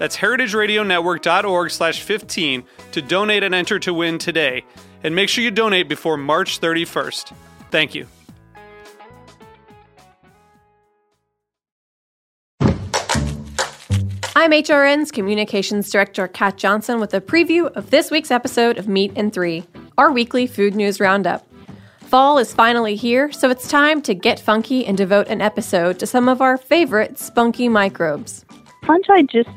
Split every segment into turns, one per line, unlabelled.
That's heritageradionetwork.org slash 15 to donate and enter to win today. And make sure you donate before March 31st. Thank you.
I'm HRN's Communications Director Kat Johnson with a preview of this week's episode of Meat and Three, our weekly food news roundup. Fall is finally here, so it's time to get funky and devote an episode to some of our favorite spunky microbes.
Fungi just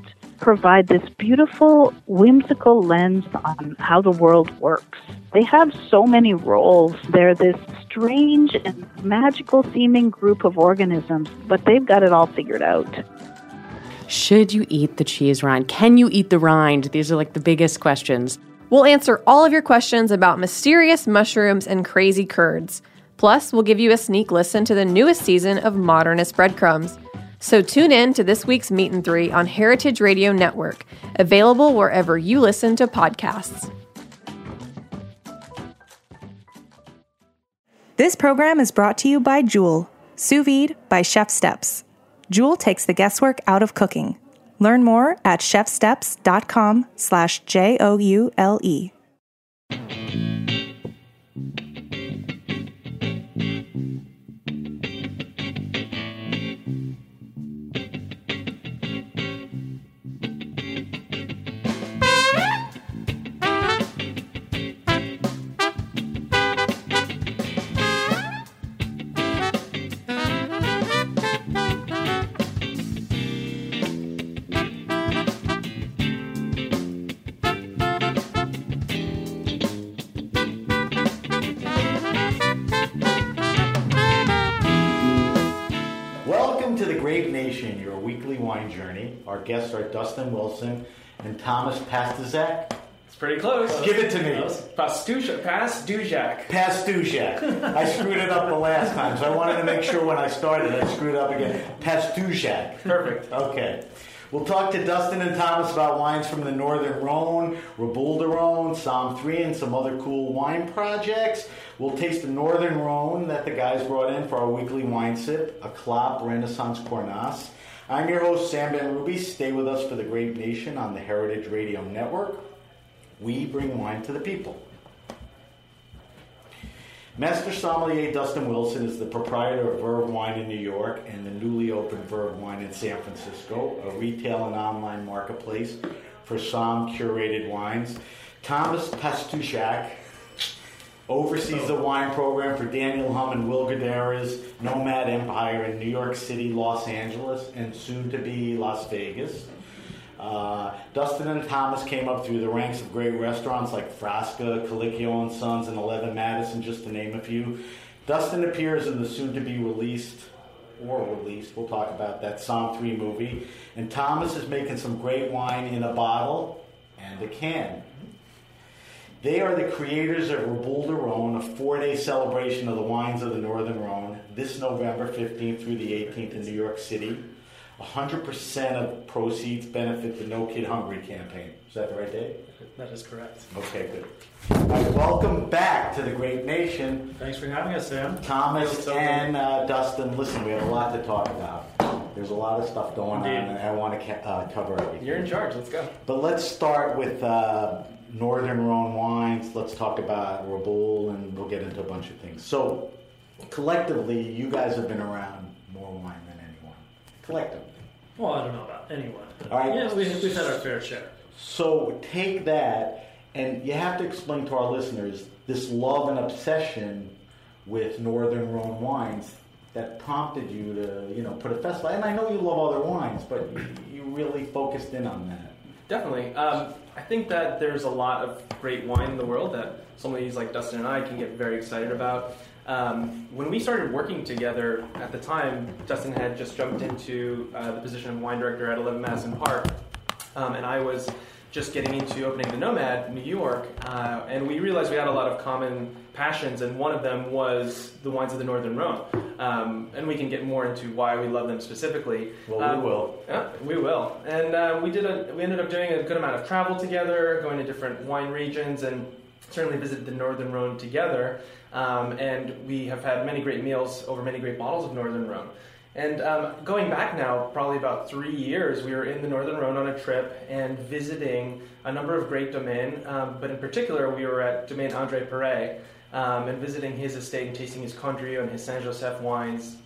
provide this beautiful, whimsical lens on how the world works. They have so many roles. They're this strange and magical seeming group of organisms, but they've got it all figured out.
Should you eat the cheese rind? Can you eat the rind? These are like the biggest questions.
We'll answer all of your questions about mysterious mushrooms and crazy curds. Plus, we'll give you a sneak listen to the newest season of Modernist Breadcrumbs. So tune in to this week's Meat and Three on Heritage Radio Network, available wherever you listen to podcasts.
This program is brought to you by Joule, sous vide by Chef Steps. Joule takes the guesswork out of cooking. Learn more at chefsteps.com slash J-O-U-L-E.
Dustin Wilson and Thomas Pastizak.
It's pretty close.
Give it to me.
Pastujak. Pastujak.
Pastujak. I screwed it up the last time, so I wanted to make sure when I started I screwed up again. Pastujak.
Perfect.
Okay. We'll talk to Dustin and Thomas about wines from the Northern Rhone, Reboule du Rhone, Somm 3, and some other cool wine projects. We'll taste the Northern Rhone that the guys brought in for our weekly wine sip, a Clape Renaissance Cornas. I'm your host, Sam Benrubi. Stay with us for the Grape Nation on the Heritage Radio Network. We bring wine to the people. Master sommelier Dustin Wilson is the proprietor of Verve Wine in New York and the newly opened Verve Wine in San Francisco, a retail and online marketplace for Somm curated wines. Thomas Pastuszak oversees the wine program for Daniel Humm and Will Guidara's Nomad Empire in New York City, Los Angeles, and soon to be Las Vegas. Uh, Dustin and Thomas came up through the ranks of great restaurants like Frasca, Colicchio and Sons, and Eleven Madison, just to name a few. Dustin appears in the soon-to-be released or released, we'll talk about that Somm 3 movie. And Thomas is making some great wine in a bottle and a can. They are the creators of Reboule du Rhone, a four-day celebration of the wines of the Northern Rhone, this November 15th through the 18th in New York City. 100% of proceeds benefit the No Kid Hungry campaign. Is that the right date?
That is correct.
Okay, good. Right, welcome back to the Grape Nation.
Thanks for having us, Sam.
Thomas and uh, Dustin, listen, we have a lot to talk about. There's a lot of stuff going
Indeed.
on, and I want to ca- uh, cover everything.
You're in charge. Let's go.
But let's start with uh, Northern Rhone wines. Let's talk about Reboule, and we'll get into a bunch of things. So, collectively, you guys have been around more wine than anyone. Collectively.
Well, I don't know about anyone.
All right.
Yeah, we, we've had our fair share.
So take that And you have to explain to our listeners this love and obsession with Northern Rhone wines that prompted you to, you know, put a festival. And I know you love other wines, but you, you really focused in on that.
Definitely. Um, I think that there's a lot of great wine in the world that somebody like Dustin and I can get very excited about. Um, when we started working together at the time, Dustin had just jumped into uh, the position of wine director at 11 Madison Park, um, and I was just getting into opening the Nomad in New York, uh, and we realized we had a lot of common passions, and one of them was the wines of the Northern Rhone. Um, and we can get more into why we love them specifically.
Well, we
Um,
will.
yeah, we will. And uh, we did a, we ended up doing a good amount of travel together, going to different wine regions, and certainly visited the Northern Rhone together. Um, and we have had many great meals over many great bottles of Northern Rhone. And um, going back now, probably about three years, we were in the Northern Rhone on a trip and visiting a number of great domains. Um, but in particular, we were at Domaine Andre Perret um, and visiting his estate and tasting his Condrieu and his Saint Joseph wines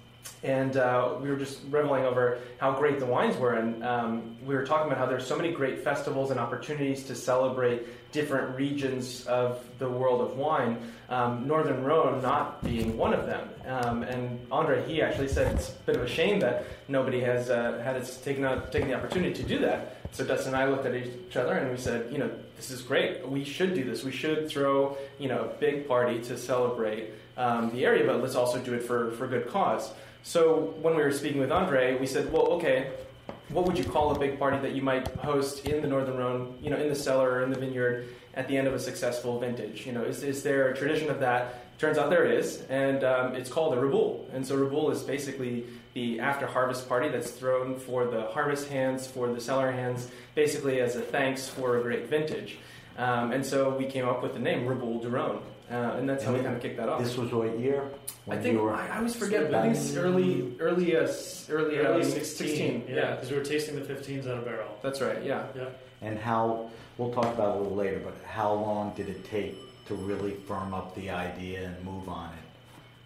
and uh, we were just reveling over how great the wines were. And um, we were talking about how there's so many great festivals and opportunities to celebrate different regions of the world of wine um, northern rhone not being one of them. Um, and andre he actually said it's a bit of a shame that nobody has uh, had its taken, out, taken the opportunity to do that. So dustin and i looked at each other and we said you know this is great. We should do this. We should throw you know a big party to celebrate um, the area but let's also do it for, for good cause so when we were speaking with Andre, we said, well, okay, what would you call a big party that you might host in the Northern Rhone, you know, in the cellar or in the vineyard at the end of a successful vintage? You know, is, is there a tradition of that? Turns out there is, and um, it's called a Reboule. And so Reboule is basically the after harvest party that's thrown for the harvest hands, for the cellar hands, basically as a thanks for a great vintage. Um, and so we came up with the name Reboule du Rhone, uh, and that's how we kind of kicked that off.
This was what year?
I think
you were-
I, I always forget. but I think it's early, early, uh, s- early,
Early
uh,
16, yeah,
Yeah,
because we were tasting the 15s out of barrel.
that's right. Yeah.
Yeah.
And how, we'll talk about it a little later, but how long did it take to really firm up the idea and move on it?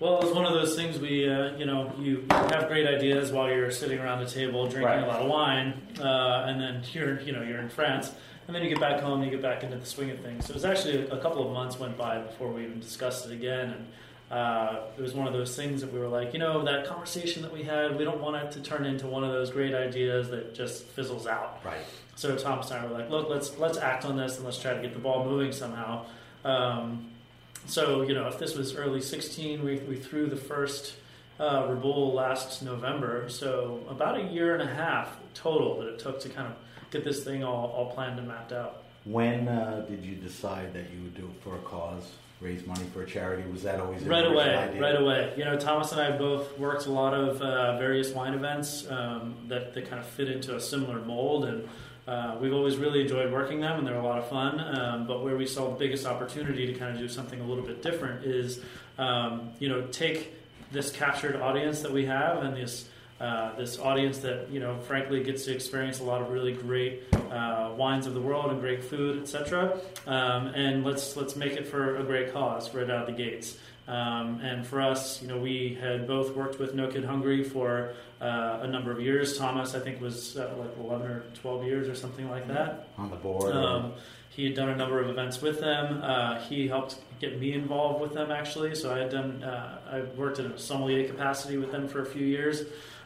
Well, it was one of those things we, uh, you know, you have great ideas while you're sitting around the table drinking
Right.
a lot of wine, uh, and then you're, you know, you're in France, and then you get back home, and you get back into the swing of things. So it was actually a couple of months went by before we even discussed it again, and uh, it was one of those things that we were like, you know, that conversation that we had, we don't want it to turn into one of those great ideas that just fizzles out.
Right.
So Thomas and I were like, look, let's let's act on this and let's try to get the ball moving somehow. Um, so you know, if this was early '16, we we threw the first uh, Reboule last November. So about a year and a half total that it took to kind of get this thing all, all planned and mapped out.
When uh, did you decide that you would do it for a cause, raise money for a charity? Was that always
Right away,
idea?
right away. You know, Thomas and I both worked a lot of uh, various wine events um, that, that kind of fit into a similar mold, and uh, we've always really enjoyed working them, and they're a lot of fun. Um, but where we saw the biggest opportunity to kind of do something a little bit different is, um, you know, take this captured audience that we have and this. Uh, this audience that you know, frankly, gets to experience a lot of really great uh, wines of the world and great food, etc. Um, and let's let's make it for a great cause right out of the gates. Um, and for us, you know, we had both worked with No Kid Hungry for uh, a number of years. Thomas, I think, was uh, like 11 or 12 years or something like that.
On the board?
Um, he had done a number of events with them. Uh, he helped get me involved with them actually. So I had done. Uh, I worked in a sommelier capacity with them for a few years.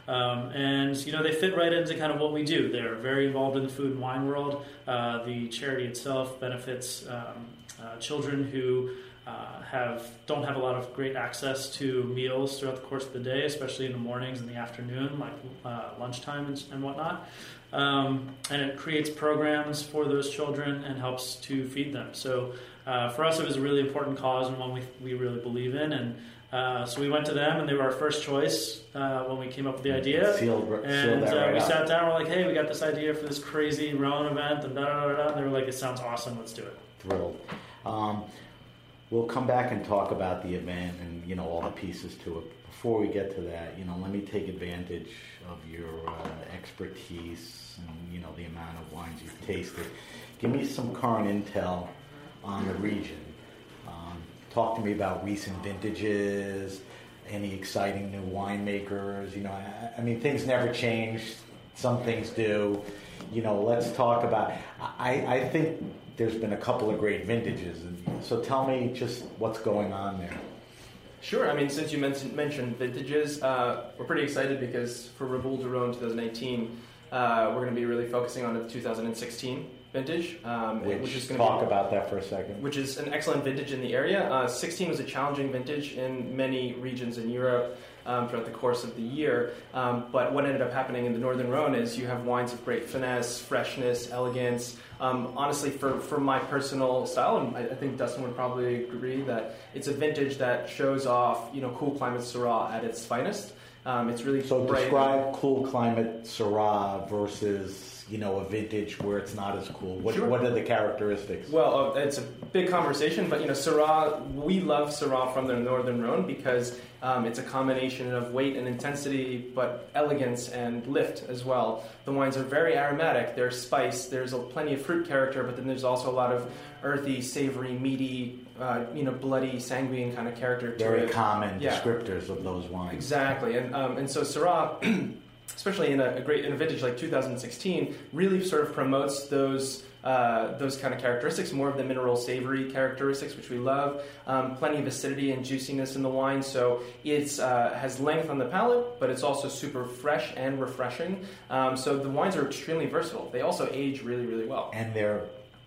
Um, and you know they fit right into kind of what we do. They're very involved in the food and wine world. Uh, the charity itself benefits um, uh, children who uh, have don't have a lot of great access to meals throughout the course of the day, especially in the mornings and the afternoon, like uh, lunchtime and, and whatnot. Um, and it creates programs for those children and helps to feed them. So uh, for us, it was a really important cause and one we, we really believe in. And uh, so we went to them, and they were our first choice uh, when we came up with the idea.
Sealed, sealed
And uh,
right
we sat down. We're like, "Hey, we got this idea for this crazy Rhone event," and da da da da. And they were like, "It sounds awesome. Let's do it."
thrilled. Um, we'll come back and talk about the event and you know all the pieces to it. Before we get to that, you know, let me take advantage of your uh, expertise and you know the amount of wines you've tasted. Give me some current intel on the region. Um, talk to me about recent vintages. Any exciting new winemakers? You know, I, I mean, things never change. Some things do. You know, let's talk about. I, I think there's been a couple of great vintages. And so tell me just what's going on there.
Sure. I mean, since you mentioned, mentioned vintages, uh, we're pretty excited because for Reboule du Rhone 2018, uh, we're going to be really focusing on the 2016 vintage, um,
Which,
which is going
talk
to be,
about that for a second.
which is an excellent vintage in the area. Uh, 16 was a challenging vintage in many regions in Europe um, throughout the course of the year. Um, but what ended up happening in the Northern Rhone is you have wines of great finesse, freshness, elegance. Um, honestly, for, for my personal style, and I, I think Dustin would probably agree that it's a vintage that shows off, you know, cool climate Syrah at its finest. Um, it's really
So
bright.
describe cool climate Syrah versus you know a vintage where it's not as cool. What,
Sure.
what are the characteristics?
Well, uh, it's a big conversation, but you know, Syrah, we love Syrah from the Northern Rhone because um, it's a combination of weight and intensity, but elegance and lift as well. The wines are very aromatic. There's spice. There's a, plenty of fruit character, but then there's also a lot of earthy, savory, meaty, uh, you know, bloody, sanguine kind of character to
Very common
Yeah.
descriptors of those wines.
Exactly, and um, and so Syrah, especially in a, a great in a vintage like 2016, really sort of promotes those. Uh, those kind of characteristics, more of the mineral savory characteristics, which we love. Um, plenty of acidity and juiciness in the wine, so it uh, has length on the palate, but it's also super fresh and refreshing. Um, so the wines are extremely versatile. They also age really, really well.
And they're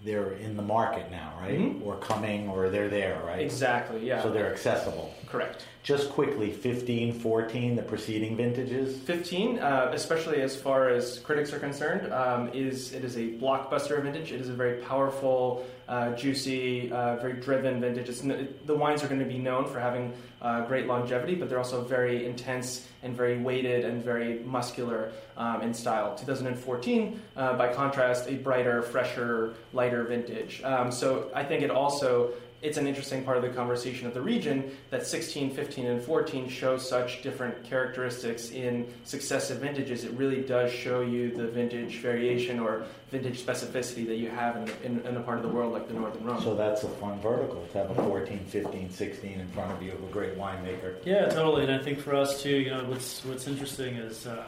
they're in the market now, right?
Mhm.
Or coming, or they're there, right?
Exactly, yeah.
So they're accessible.
correct.
Just quickly, 15, 14, the preceding vintages.
15, uh, especially as far as critics are concerned, um, is it is a blockbuster vintage. It is a very powerful, uh, juicy, uh, very driven vintage. It's, the wines are going to be known for having uh, great longevity, but they're also very intense and very weighted and very muscular um, in style. 2014, uh, by contrast, a brighter, fresher, lighter vintage. Um, so I think it also it's an interesting part of the conversation of the region that 16, 15, and 14 show such different characteristics in successive vintages. It really does show you the vintage variation or vintage specificity that you have in, in, in a part of the world like the Northern Rhone.
So that's a fun vertical to have a 14, 15, 16 in front of you of a great winemaker.
Yeah, totally. And I think for us too, you know, what's what's interesting is, uh,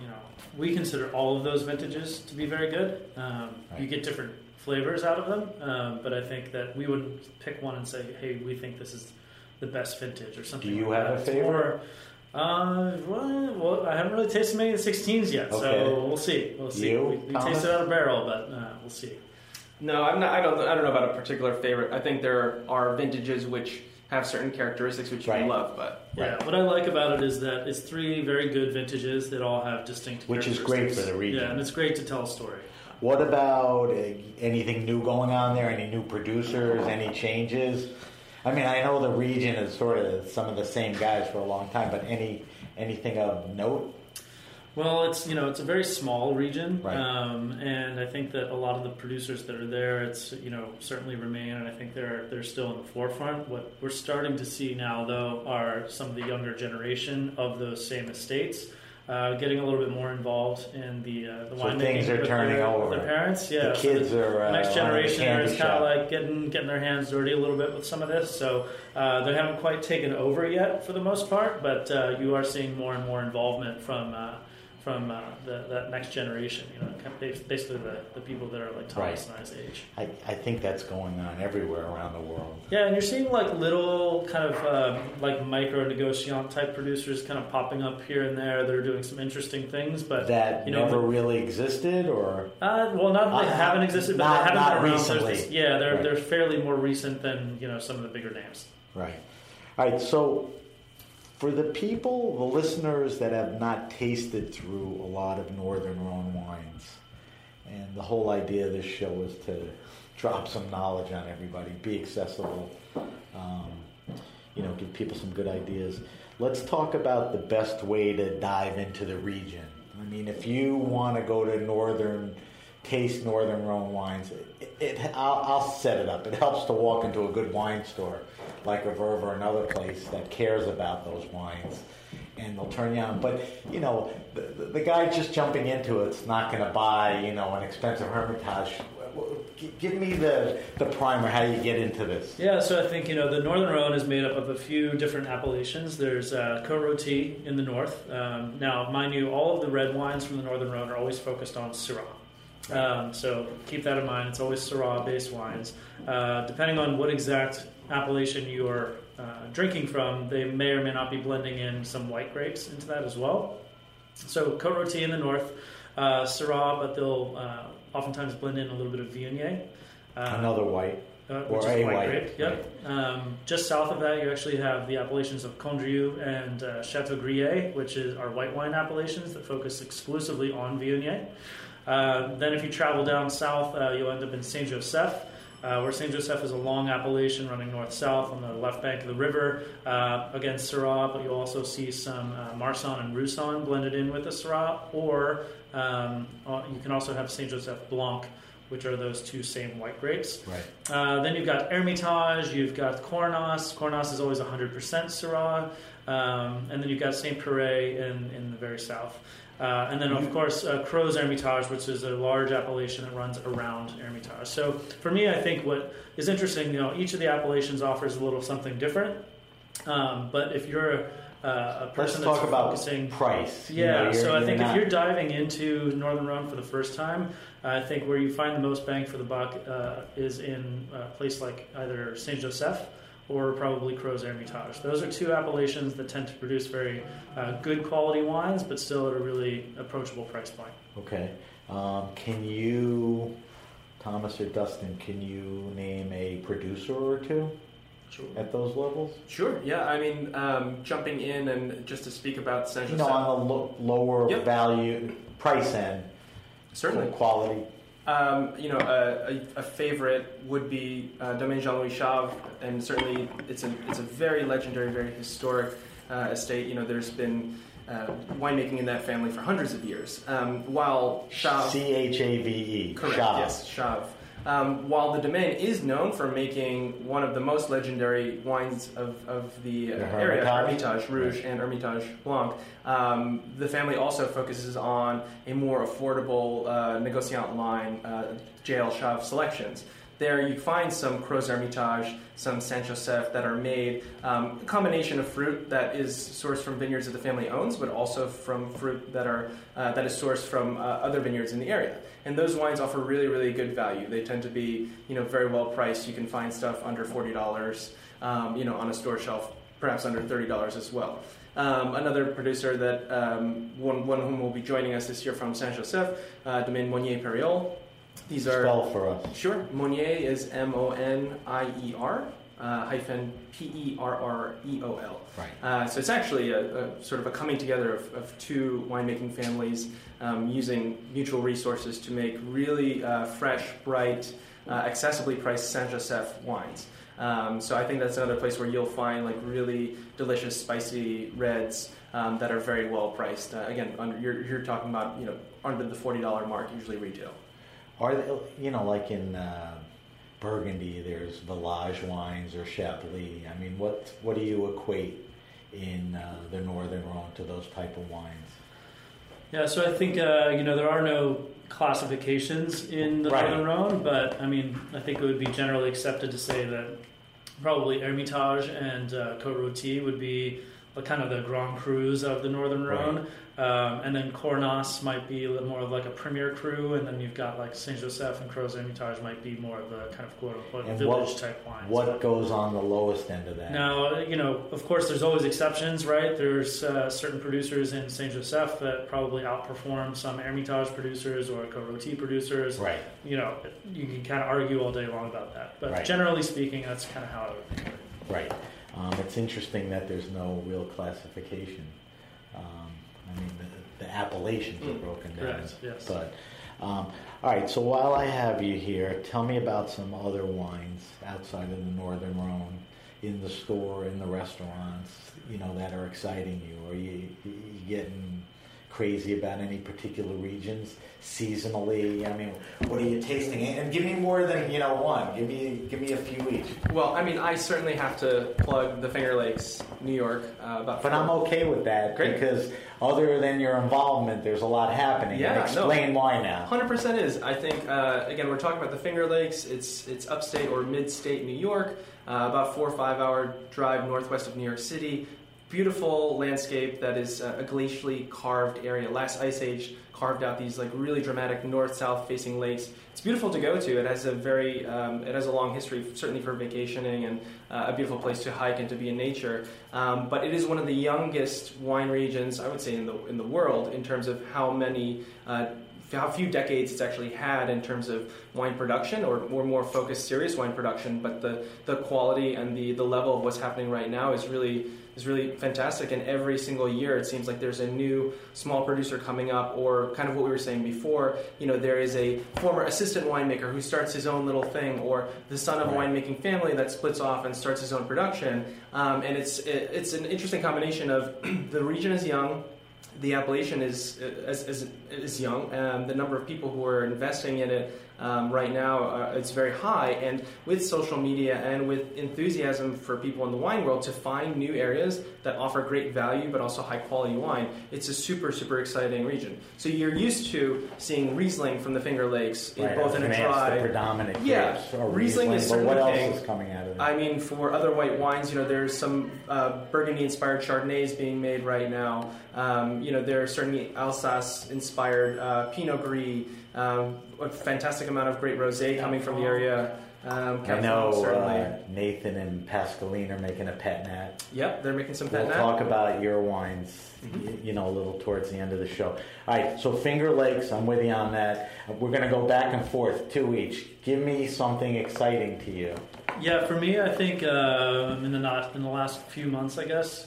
you know, we consider all of those vintages to be very good. Um, You get different flavors out of them, um, but I think that we would pick one and say, hey, we think this is the best vintage or something.
Do you
like
have
that.
a
It's
favorite?
more, uh, well, well, I haven't really tasted many of the 16s yet,
Okay.
so we'll see. We'll see.
You,
we we tasted out of barrel, but uh, we'll see.
No, I'm not. I don't. I don't know about a particular favorite. I think there are vintages which have certain characteristics which
Right.
we love, but
Yeah, what I like about it is that it's three very good vintages that all have distinct
Which is great for the region.
Yeah, and it's great to tell a story.
What about anything new going on there? Any new producers? Any changes? I mean, I know the region is sort of some of the same guys for a long time, but any anything of note?
Well, it's you know it's a very small region,
Right.
um, and I think that a lot of the producers that are there, it's you know certainly remain, and I think they're they're still in the forefront. What we're starting to see now, though, are some of the younger generation of those same estates. Uh, getting a little bit more involved in the uh, the
So
winemaking
things are turning
their,
over.
Their parents, yeah.
The
So
kids
the
are uh,
next
on the
generation
candy
is kind of like getting getting their hands dirty a little bit with some of this. So uh, they haven't quite taken over yet for the most part, but uh, you are seeing more and more involvement from uh, from uh, the, that next generation. You know, kind of bas- basically the, the people that are like Thomas and I's age.
I, I think that's going on everywhere around the world.
Yeah, and you're seeing like little kind of um, like micro negociant type producers kind of popping up here and there. They're doing some interesting things, but
That
you know,
never really existed, or
Uh, well, not that they
Uh,
haven't existed, but
not-
they haven't
not
been around.
Recently.
this- yeah, they're
Right.
they're fairly more recent than you know some of the bigger names.
Right. All right. So, for the people, the listeners that have not tasted through a lot of Northern Rhone wines, and the whole idea of this show is to drop some knowledge on everybody, be accessible, um, you know, give people some good ideas. Let's talk about the best way to dive into the region. I mean, if you want to go to Northern, taste Northern Rhone wines, it, it, I'll, I'll set it up. It helps to walk into a good wine store like a Verve or another place that cares about those wines. And they'll turn you on. But, you know, the, the, guy just jumping into it's not going to buy, you know, an expensive Hermitage. Give me the, the primer, how do you get into this.
Yeah, so I think you know the Northern Rhone is made up of a few different appellations. There's uh, Côte-Rôtie in the north. Um, now, mind you, all of the red wines from the Northern Rhone are always focused on Syrah. Um, so keep that in mind. It's always Syrah based wines. Uh, depending on what exact appellation you are uh, drinking from, they may or may not be blending in some white grapes into that as well. So Côte Rôtie in the north, uh, Syrah, but they'll uh, oftentimes blend in a little bit of Viognier. Uh,
Another white.
uh,
Or
which
a
is white
white,
grape. Yep. Um, just south of that, you actually have the appellations of Condrieu and uh, Chateau Grillet, which is our white wine appellations that focus exclusively on Viognier. Uh, then, if you travel down south, uh, you'll end up in Saint Joseph. Uh, where Saint Joseph is a long appellation running north south on the left bank of the river. Uh, again, Syrah, but you'll also see some uh, Marsanne and Roussanne blended in with the Syrah. Or um, uh, you can also have Saint Joseph Blanc, which are those two same white grapes.
Right.
Uh, then you've got Hermitage, you've got Cornas. Cornas is always 100% Syrah. Um, and then you've got St. Péray in, in the very south. Uh, and then, of course, uh, Crozes Hermitage, which is a large appellation that runs around Hermitage. So, for me, I think what is interesting, you know, each of the appellations offers a little something different. Um, but if you're a, uh, a
Let's
person
talk
that's
about
focusing,
price.
Yeah,
you're-
so I think
not-
if you're diving into Northern Rhone for the first time, I think where you find the most bang for the buck uh, is in a place like either Saint Joseph or probably Crozes Hermitage. Those are two appellations that tend to produce very uh, good quality wines, but still at a really approachable price point.
Okay. Um, can you, Thomas or Dustin, can you name a producer or two
Sure.
at those levels?
Sure. Yeah. I mean, um, jumping in and just to speak about Saint
You know, on the lo- lower
Yep.
value, price end,
certainly.
quality.
Um, you know, a, a, a favorite would be uh, Domaine Jean-Louis Chave, and certainly it's a it's a very legendary, very historic uh, estate. You know, there's been uh, winemaking in that family for hundreds of years. Um, while Chave,
C H A V E.
correct,
Chave.
yes, Chave. Um, while the domain is known for making one of the most legendary wines of, of the, uh, area,
Hermitage?
Rouge and Hermitage Blanc, um, the family also focuses on a more affordable uh, negociant line, uh, JL Chave selections. There you find some Crozes Hermitage, some Saint Joseph that are made, um, a combination of fruit that is sourced from vineyards that the family owns, but also from fruit that are uh, that is sourced from uh, other vineyards in the area. And those wines offer really, really good value. They tend to be, you know, very well priced. You can find stuff under forty dollars, um, you know, on a store shelf, perhaps under thirty dollars as well. Um, another producer that um, one, one whom will be joining us this year from Saint Joseph, uh, Domaine Monier Perréol. These are
Spell for us.
Sure. Monier is M O N I E R uh, hyphen P E R R E O L.
Right.
Uh, so it's actually a, a sort of a coming together of, of two winemaking families um, using mutual resources to make really uh, fresh, bright, uh, accessibly priced Saint Joseph wines. Um, so I think that's another place where you'll find like really delicious, spicy reds um, that are very well priced. Uh, again, under, you're, you're talking about you know under the forty dollar mark, usually retail.
Are they, you know, like in uh, Burgundy, there's Village wines or Chablis. I mean, what what do you equate in uh, the Northern Rhone to those type of wines?
Yeah, so I think uh, you know there are no classifications in the
Right.
Northern Rhone, but I mean I think it would be generally accepted to say that probably Hermitage and uh, Côte Rôtie would be kind of the Grand Crus of the Northern Rhone, um, and then Cornas might be a little more of like a premier cru, and then you've got like Saint Joseph and Crozes Hermitage might be more of the kind of quote unquote
And
village
what-
type wines.
What
But-
goes on the lowest end of that?
now, you know, of course, there's always exceptions, right? There's uh, certain producers in Saint Joseph that probably outperform some Hermitage producers or Rôtie producers.
Right.
You know, you can kind of argue all day long about that. But
Right.
generally speaking, that's kind of how I would think of it.
Right. Um, it's interesting that there's no real classification. I mean, the, the appellations are
Mm,
broken down.
correct, yes.
But um, all right. So while I have you here, tell me about some other wines outside of the Northern Rhone in the store, in the restaurants. You know that are exciting you. Are you, you getting crazy about any particular regions seasonally? I mean, what are you tasting? And give me more than you know one. Give me give me a few each.
Well, I mean, I certainly have to plug the Finger Lakes, New York. Uh, about
But I'm okay with that
Great.
because other than your involvement, there's a lot happening.
Yeah,
And
no.
explain why now.
Hundred percent is. I think uh, again we're talking about the Finger Lakes. It's it's upstate or mid-state New York, uh, about four or five hour drive northwest of New York City. Beautiful landscape that is uh, a glacially carved area. Last ice age carved out these like really dramatic north-south facing lakes. It's beautiful to go to. It has a very um, it has a long history, certainly for vacationing and uh, a beautiful place to hike and to be in nature. Um, but it is one of the youngest wine regions, I would say, in the in the world in terms of how many. Uh, how few decades it's actually had in terms of wine production or, or more focused serious wine production but the, the quality and the, the level of what's happening right now is really is really fantastic. And every single year it seems like there's a new small producer coming up or kind of what we were saying before you know there is a former assistant winemaker who starts his own little thing or the son of a winemaking family that splits off and starts his own production. Um, and it's it, it's an interesting combination of the region is young the is, is, is, is young. Um, the number of people who are investing in it um, right now uh, it's very high. And with social media and with enthusiasm for people in the wine world to find new areas that offer great value but also high quality wine, it's a super super exciting region. So you're used to seeing Riesling from the Finger Lakes in
Right,
both in a dry.
the predominant
yeah,
are
Riesling, is
but
certainly
what else is coming out of it?
I mean, for other white wines, you know, there's some uh, Burgundy-inspired Chardonnays being made right now. Um, you know, there are certainly Alsace-inspired uh, Pinot Gris. Um, a fantastic amount of great rosé coming from the area. Um,
I know
certainly.
uh, Nathan and Pascaline are making a pet nat.
yep, they're making some pet
We'll
Pet Nat.
talk about your wines,
Mm-hmm.
y- you know, a little towards the end of the show. All right, so Finger Lakes, I'm with you on that. We're going to go back and forth, two each. Give me something exciting to you.
Yeah, for me, I think uh, in the not in the last few months, I guess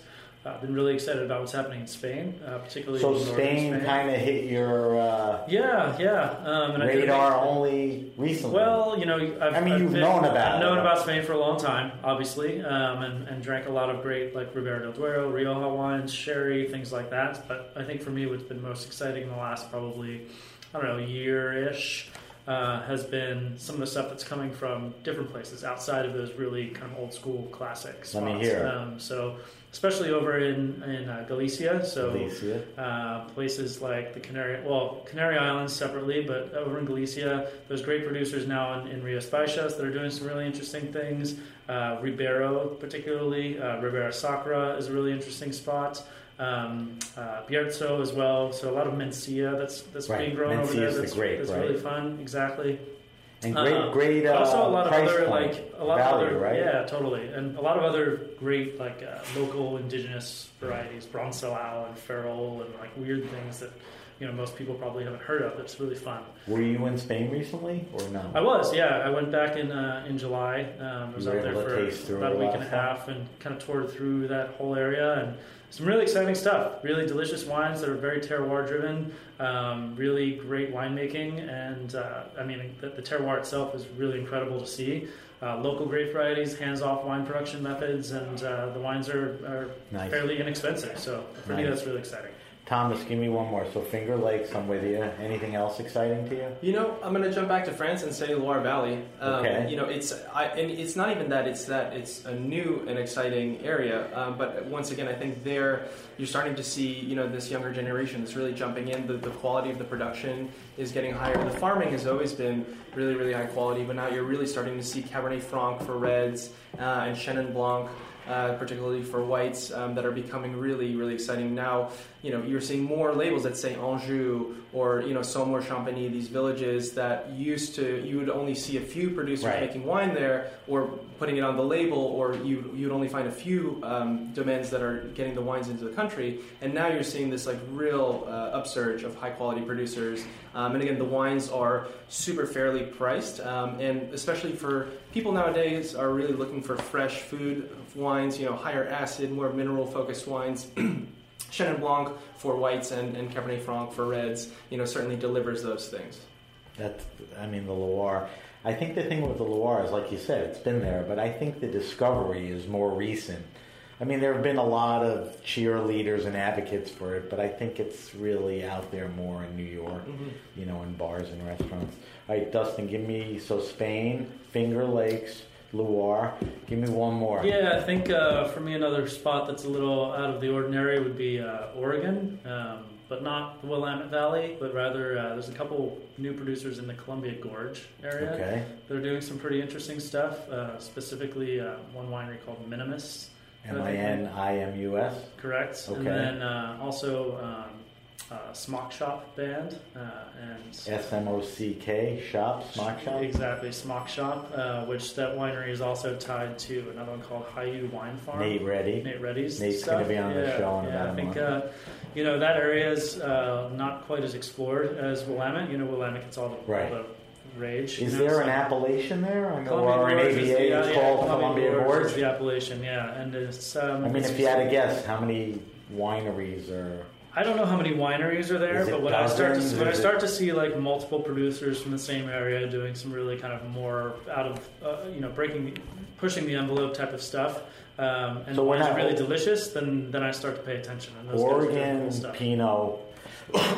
I've been really excited about what's happening in Spain, uh, particularly
So
in northern
Spain kind of hit your uh,
Yeah, yeah. Um, and I did
radar only recently.
Well, you know, I've,
I mean,
I've
you've
been-
known about
I've known about Spain for a long time, obviously, um, and, and drank a lot of great like Ribera del Duero, Rioja wines, sherry, things like that. But I think for me, what's been most exciting in the last probably I don't know year-ish uh, has been some of the stuff that's coming from different places outside of those really kind of old school classic spots.
Let me hear.
Um, so especially over in in uh, Galicia, so
Galicia.
uh, places like the Canary, well, Canary Islands separately, but over in Galicia, there's great producers now in, in Rías Baixas that are doing some really interesting things. Uh, Ribeiro, particularly, uh, Ribera Sacra is a really interesting spot. Um, uh, Bierzo as well. So a lot of Mencia that's that's
Right.
being grown over
Mencia
there.
is the
That's,
grape,
that's
right?
really fun. Exactly.
And great,
Uh,
great uh,
also a lot of other
point.
like a lot
value,
of other
right?
yeah totally and a lot of other great like uh, local indigenous varieties brancellao and ferrol and like weird things that you know most people probably haven't heard of It's really fun.
Were you in Spain recently or no?
I was yeah. I went back in uh, in July um, I was out there for about a week and a half and kind of toured through that whole area and some really exciting stuff. Really delicious wines that are very terroir driven um, really great winemaking and uh, I mean the, the terroir itself is really incredible to see. Uh, local grape varieties hands-off wine production methods and uh, the wines are, are
Nice.
fairly inexpensive. So for me that's really exciting
Thomas, give me one more. So Finger Lakes, I'm with you. Anything else exciting to you?
You know, I'm going to jump back to France and say Loire Valley. Um,
Okay.
You know, it's I, and it's not even that; it's that it's a new and exciting area. Um, but once again, I think there you're starting to see you know this younger generation that's really jumping in. The, the quality of the production is getting higher. The farming has always been really, really high quality, but now you're really starting to see Cabernet Franc for reds uh, and Chenin Blanc. Uh, particularly for whites um, that are becoming really, really exciting now. You know, you're seeing more labels that say Anjou or you know Saumur Champigny, these villages that used to you would only see a few producers
Right.
making wine there or putting it on the label, or you you'd only find a few um, domains that are getting the wines into the country. And now you're seeing this like real uh, upsurge of high quality producers. Um, and again, the wines are super fairly priced, um, and especially for people nowadays are really looking for fresh food wines. You know, higher acid, more mineral focused wines. Chenin Blanc for whites and, and Cabernet Franc for reds, you know, certainly delivers those things.
That I mean, the Loire. I think the thing with the Loire is, like you said, it's been there, but I think the discovery is more recent. I mean, there have been a lot of cheerleaders and advocates for it, but I think it's really out there more in New York, mm-hmm. you know, in bars and restaurants. All right, Dustin, give me so Spain, Finger Lakes, Loire. Give me one more.
Yeah, I think uh, for me another spot that's a little out of the ordinary would be uh, Oregon, um, but not the Willamette Valley, but rather uh, there's a couple new producers in the Columbia Gorge area
Okay.
that are doing some pretty interesting stuff. Uh, specifically, uh, one winery called Minimus
M I N I M U S.
Correct.
Okay.
And then uh, also uh, Smock Shop Band uh, and
S M O C K shop, smock shop.
Exactly, Smock Shop, uh, which that winery is also tied to another one called Hiyu Wine Farm.
Nate Ready.
Nate Ready's.
Nate's gonna be on the
yeah,
show in
yeah,
about
I
a
think uh, you know that area is uh, not quite as explored as Willamette. You know, Willamette gets all the,
Right.
all the rage.
Is
you know,
there
so-
an appellation there? I know, or an
Gorge is
AVA
the- yeah,
it's
yeah,
called Columbia Gorge.
the appellation, yeah, and it's. Um,
I mean, if you had to guess, how many wineries are?
I don't know how many wineries are there,
Is it
but when I start to
dozens?
when I
Is it-
start to see like multiple producers from the same area doing some really kind of more out of uh, you know breaking pushing the envelope type of stuff, um, and
So we're
wines are
not-
really delicious, then then I start to pay attention. And those guys are doing
Oregon
cool stuff.
Pinot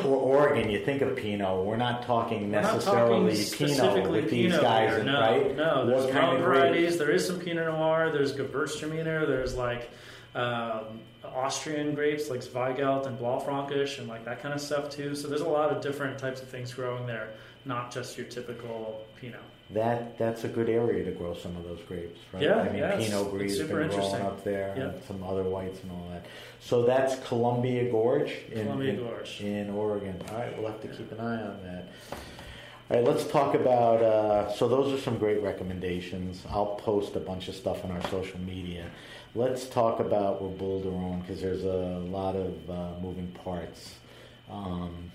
or Oregon, you think of Pinot. We're not talking
We're not
necessarily
talking
Pinot
specifically
with these
Pinot
guys,
here. no,
right?
No, there's
what kind of grapes?
varieties. There is some Pinot Noir. There's Gewürztraminer. There's like um, Austrian grapes like Zweigelt and Blaufränkisch and like that kind of stuff too. So there's a lot of different types of things growing there, not just your typical Pinot.
That that's a good area to grow some of those grapes, right?
Yeah,
I mean,
yeah,
Pinot Gris has been growing
interesting.
up there,
Yeah.
and some other whites and all that. So that's Columbia Gorge in,
Columbia
in,
Gorge.
in Oregon. All right, we'll have to keep an eye on that. All right, let's talk about. Uh, so those are some great recommendations. I'll post a bunch of stuff on our social media. Let's talk about Reboule du Rhone because there's a lot of uh, moving parts. Um,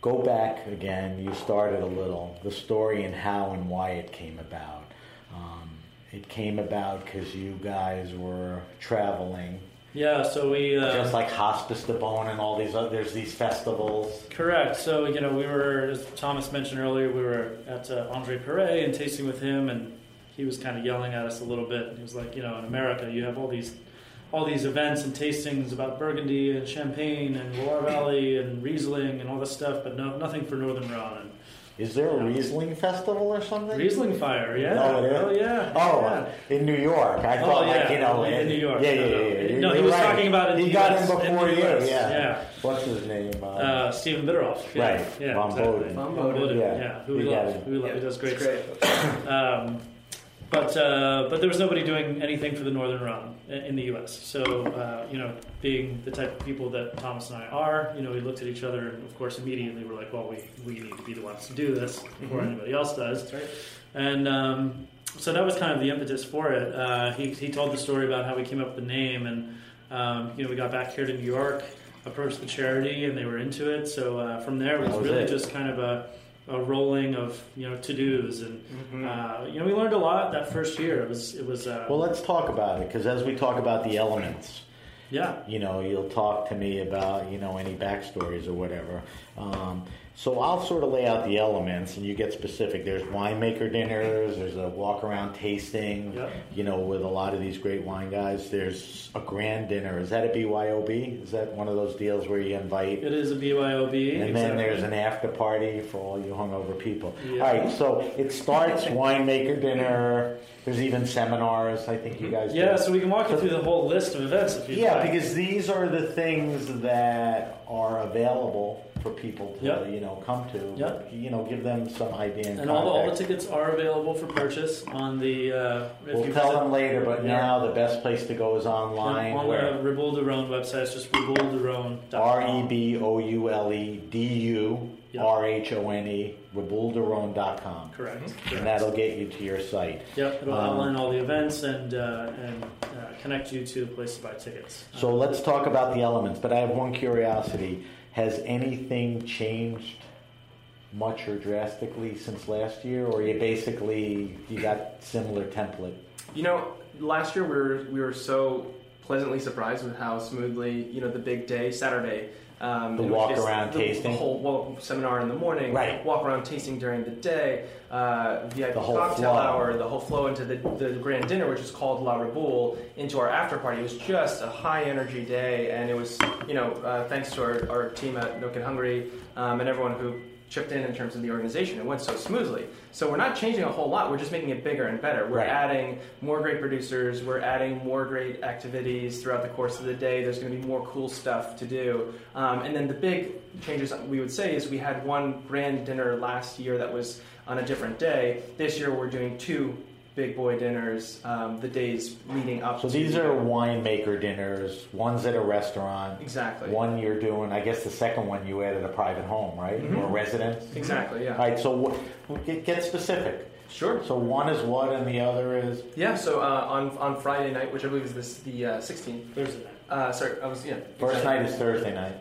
go back again. You started a little the story and how and why it came about. Um, it came about because you guys were traveling,
Yeah, so we uh,
just like Hospice de Beaune and all these other. There's these festivals.
Correct. So you know, we were, as Thomas mentioned earlier, we were at uh, Andre Perret and tasting with him, and he was kind of yelling at us a little bit. He was like, you know, in America, you have all these, all these events and tastings about Burgundy and Champagne and Loire Valley and Riesling and all this stuff, but no, nothing for Northern Rhone.
Is there a
Yeah.
Riesling festival or something?
Rieslingfeier, yeah.
Oh, it is?
Oh, yeah.
Oh,
yeah.
in New York. I
Oh,
thought, like you know,
In New York.
Yeah, yeah, yeah.
no.
yeah.
No, he was
right.
talking about in
He
the
got
US,
in
in
before you. Yeah.
yeah.
What's his name? Uh,
Uh, Stephen Bitterolf. Yeah,
Right.
Yeah,
Von
exactly.
Boden.
Von
Vom
Boden,
yeah.
Yeah. Who we
You
love. Who we love.
Yeah,
He does great
it's
stuff. Um, but uh, but there was nobody doing anything for the Northern Rhone in the U.S. So uh, you know, being the type of people that Thomas and I are, you know, we looked at each other and of course immediately we're like, well, we, we need to be the ones to do this before
Mhm.
anybody else does.
That's right.
And um, so that was kind of the impetus for it. Uh, he, he told the story about how we came up with the name, and um, you know we got back here to New York, approached the charity, and they were into it. So uh, from there, it was,
was
really
it.
just kind of a, a rolling of you know to dos, and
Mhm.
uh, you know we learned a lot that first year. It was it was uh,
well, let's talk about it because as we talk about the elements,
yeah
you know, you'll talk to me about, you know, any backstories or whatever. Um, so I'll sort of lay out the elements and you get specific. There's winemaker dinners, there's a walk around tasting,
Yep.
you know, with a lot of these great wine guys. There's a grand dinner. Is that a BYOB? Is that one of those deals where you invite?
it is a BYOB,
And then there's an after party for all you hungover people.
Yeah.
All right, so it starts winemaker dinner. There's even seminars. I think you guys. do.
yeah. So we can walk you through the whole list of events if you
Yeah,
like.
because these are the things that are available for people to
Yep.
you know come to.
Yep.
You know, give them some idea. And,
and all the, all the tickets are available for purchase on the. Uh,
We'll tell them later, but
Yeah.
now the best place to go is online.
On
where
the Reboule du Rhone website, it's just rebouledurhone.com.
R E B O U L E D U. R H O N E rebouledurhone.com.
Correct.
And
correct.
that'll get you to your site.
Yep, it'll
Um,
outline all the events and uh, and uh, connect you to places to buy tickets.
So let's talk about the elements. But I have one curiosity: Has anything changed much or drastically since last year, or you basically you got similar template?
You know, last year we were we were so pleasantly surprised with how smoothly you know the big day Saturday. Um,
The walk around
the,
tasting?
the whole well, seminar in the morning,
Right.
walk around tasting during the day, uh, VIP
The
cocktail
flow.
hour, the whole flow into the, the grand dinner, which is called La Reboule, into our after party. It was just a high energy day, and it was you know uh, thanks to our, our team at No Kid Hungry um, and everyone who chipped in in terms of the organization. It went so smoothly. So we're not changing a whole lot. We're just making it bigger and better. We're
Right.
adding more great producers. We're adding more great activities throughout the course of the day. There's going to be more cool stuff to do. Um, and then the big changes we would say is we had one grand dinner last year that was on a different day. This year we're doing two big boy dinners, um, the days leading up.
So
to
these
the-
are winemaker dinners. One's at a restaurant.
exactly
One you're doing. I guess the second one you added a private home, right, or residence.
exactly yeah.
All right. So what, get, get specific.
Sure.
So one is what, and the other is.
Yeah. So uh, on on Friday night, which I believe is this the uh, 16th.
Thursday night.
Uh, sorry, I was yeah.
First
exactly.
night is Thursday night.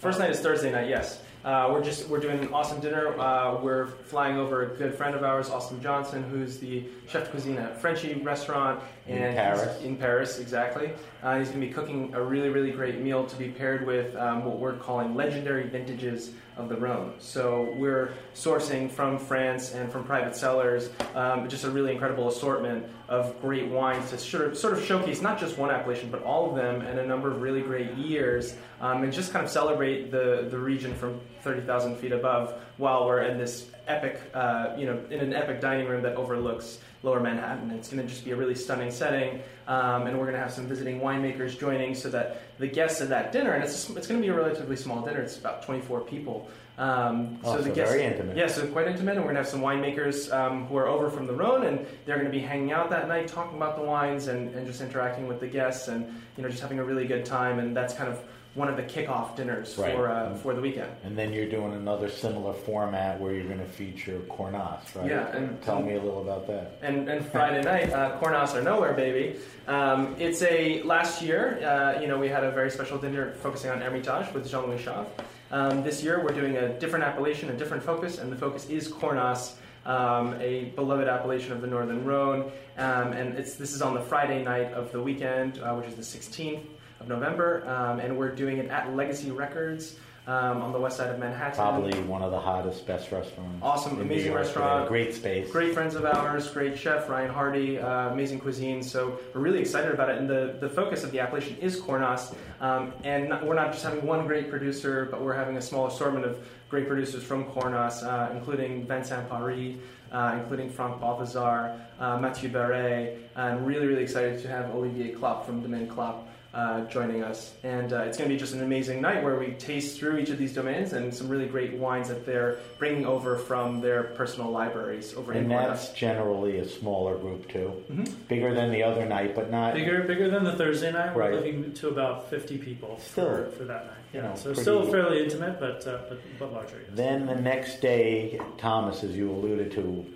First night is Thursday night. Yes, uh, we're just we're doing an awesome dinner. Uh, we're flying over a good friend of ours, Austin Johnson, who's the chef de cuisine at Frenchy restaurant
In
and
Paris.
in Paris, exactly. Uh, he's going to be cooking a really really great meal to be paired with um, what we're calling legendary vintages of the Rhone. So we're sourcing from France and from private cellars, um, just a really incredible assortment of great wines to sort of, sort of showcase not just one appellation, but all of them and a number of really great years, um, and just kind of celebrate the, the region from 30,000 feet above while we're in this epic, uh, you know, in an epic dining room that overlooks Lower Manhattan. It's going to just be a really stunning setting, um, and we're going to have some visiting winemakers joining so that the guests at that dinner, and it's, it's going to be a relatively small dinner, it's about 24 people. Um,
Oh,
the
so
guests,
very intimate.
Yeah, so quite intimate, and we're going to have some winemakers um, who are over from the Rhone, and they're going to be hanging out that night, talking about the wines, and, and just interacting with the guests, and you know, just having a really good time. And that's kind of one of the kickoff dinners
Right.
for uh, for the weekend.
And then you're doing another similar format where you're going to feature Cornas, right?
Yeah, and-
tell me a little about that.
and, and Friday night, uh, Cornas or Nowhere, baby. Um, it's a last year. Uh, you know, we had a very special dinner focusing on Hermitage with Jean-Louis Chave. Um, this year, we're doing a different appellation, a different focus, and the focus is Cornas, um, a beloved appellation of the Northern Rhone. Um, and it's this is on the Friday night of the weekend, uh, which is the 16th of November, um, and we're doing it at Legacy Records um, on the west side of Manhattan.
Probably one of the hottest, best restaurants.
Awesome, amazing restaurant.
Great space.
Great friends of ours, great chef Ryan Hardy, uh, amazing cuisine. So we're really excited about it. And the, the focus of the appellation is Cornas. Um, and not, we're not just having one great producer, but we're having a small assortment of great producers from Cornas, uh, including Vincent Paris, uh, including Franck Balthazar, uh, Mathieu Barret, and really, really excited to have Olivier Clape from Domaine Clape. Uh, joining us, and uh, it's going to be just an amazing night where we taste through each of these domains and some really great wines that they're bringing over from their personal libraries over in
And
Cornas.
that's generally a smaller group too, bigger than the other night, but not
Bigger, bigger than the Thursday night. We're
Right.
looking to about 50 people
Still,
for, for that night.
you
Yeah,
know,
so
pretty-
still fairly intimate, but uh, but, but larger. Yes.
Then the next day, Thomas, as you alluded to,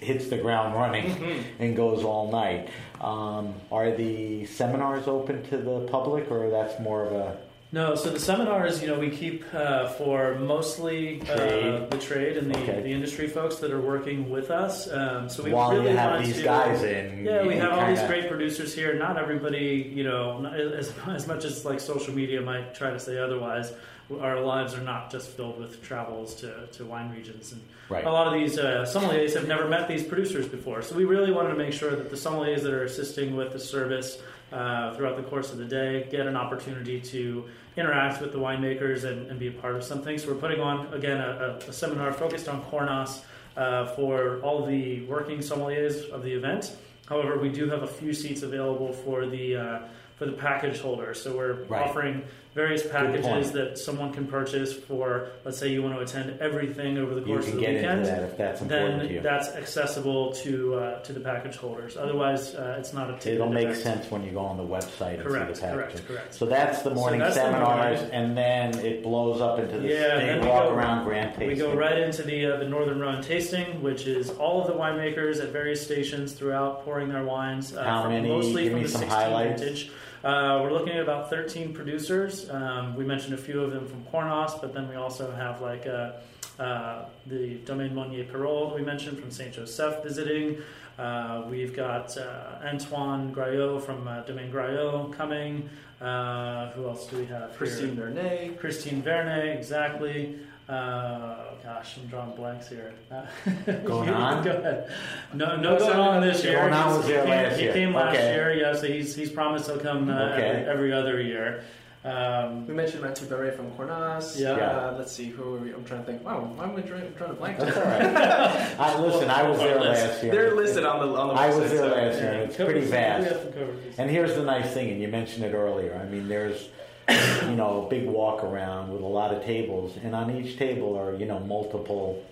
hits the ground running
Mm-hmm.
and goes all night. Um, are the seminars open to the public, or that's more of a
No, so the seminars, you know, we keep uh, for mostly uh,
Trade.
the trade and the,
Okay.
the industry folks that are working with us. Um, so we
while
really
you have
want
these
to,
guys in?
Yeah, we have all these great producers here. Not everybody, you know, as, as much as like social media might try to say otherwise, our lives are not just filled with travels to, to wine regions. And
Right.
a lot of these uh, sommeliers have never met these producers before. So we really wanted to make sure that the sommeliers that are assisting with the service uh, throughout the course of the day get an opportunity to interact with the winemakers and, and be a part of something. So we're putting on, again, a, a, seminar focused on Cornas uh, for all the working sommeliers of the event. However, we do have a few seats available for the uh, for the package holders. So we're
Right.
offering various packages that someone can purchase for. Let's say you want to attend everything over the course of the
get
weekend.
into that if that's important to
Then
you.
that's accessible to uh, to the package holders. Otherwise, uh, it's not a ticket.
It'll make
event.
sense when you go on the website and
Correct,
see the
correct,
package.
correct.
So that's the morning
that's the
seminars,
morning.
and then it blows up into the
Yeah, then we
walk
go-
around grand tasting.
We go right into the uh, the Northern Rhone tasting, which is all of the winemakers at various stations throughout pouring their wines. Uh,
How
from-
many?
Mostly
Give
from
me
the
some
16
highlights.
vintage. Uh, we're looking at about 13 producers. Um, we mentioned a few of them from Cornas, but then we also have like uh, uh, the Domaine Monier that we mentioned from Saint Joseph visiting. Uh, we've got uh, Antoine Graillot from uh, Domaine Graillot coming. Uh, who else do we have?
Christine Vernet.
Christine Vernet, exactly. Uh, gosh, I'm drawing blanks here. Uh,
Going on?
Go ahead. No, no
What's
going on this year.
Going on
He's-
was
he
there
came,
last
he
year.
came last
Okay.
year, yeah. So he's he's promised he'll come uh,
Okay.
every, every other year. Um,
We mentioned Mathieu Barret from Cornas.
Yeah.
Uh, let's see, who are we? I'm trying to think. Wow, why am I trying, trying to blank?
That's all right. I, listen, I was there last year.
They're listed on the on the
I
website.
was there
so-
last year, and it's
cover-
pretty
we
vast.
have to cover this.
And here's the nice thing, and you mentioned it earlier. I mean, there's you know a big walk around with a lot of tables, and on each table are you know multiple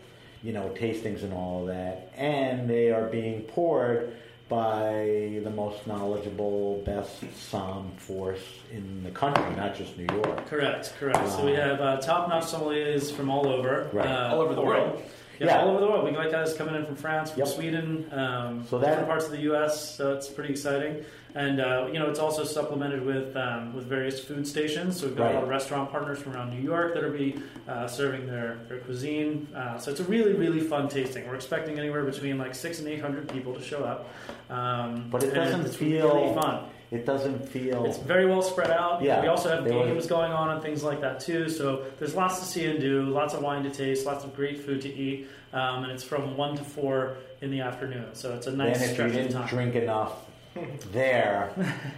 you know tastings and all of that, and they are being poured by the most knowledgeable, best Somm force in the country, not just New York.
Correct, correct. So we have uh, top-notch sommeliers from all over,
Right.
uh,
All over the world.
Yeah,
Yeah.
all over the world. We got guys coming in from France, from
Yep.
Sweden, um,
So that-
different parts of the U.S. So it's pretty exciting. And uh, you know, it's also supplemented with um, with various food stations. So we've got
Right.
a lot of restaurant partners from around New York that'll be uh, serving their their cuisine. Uh, so it's a really really fun tasting. We're expecting anywhere between like six and eight hundred people to show up. Um,
But it doesn't
it's
feel-
really fun.
It doesn't feel.
It's very well spread out.
Yeah,
we also have
they were-
games going on and things like that too. So there's lots to see and do, lots of wine to taste, lots of great food to eat, um, and it's from one to four in the afternoon. So it's a nice
then if you didn't
time.
drink enough there,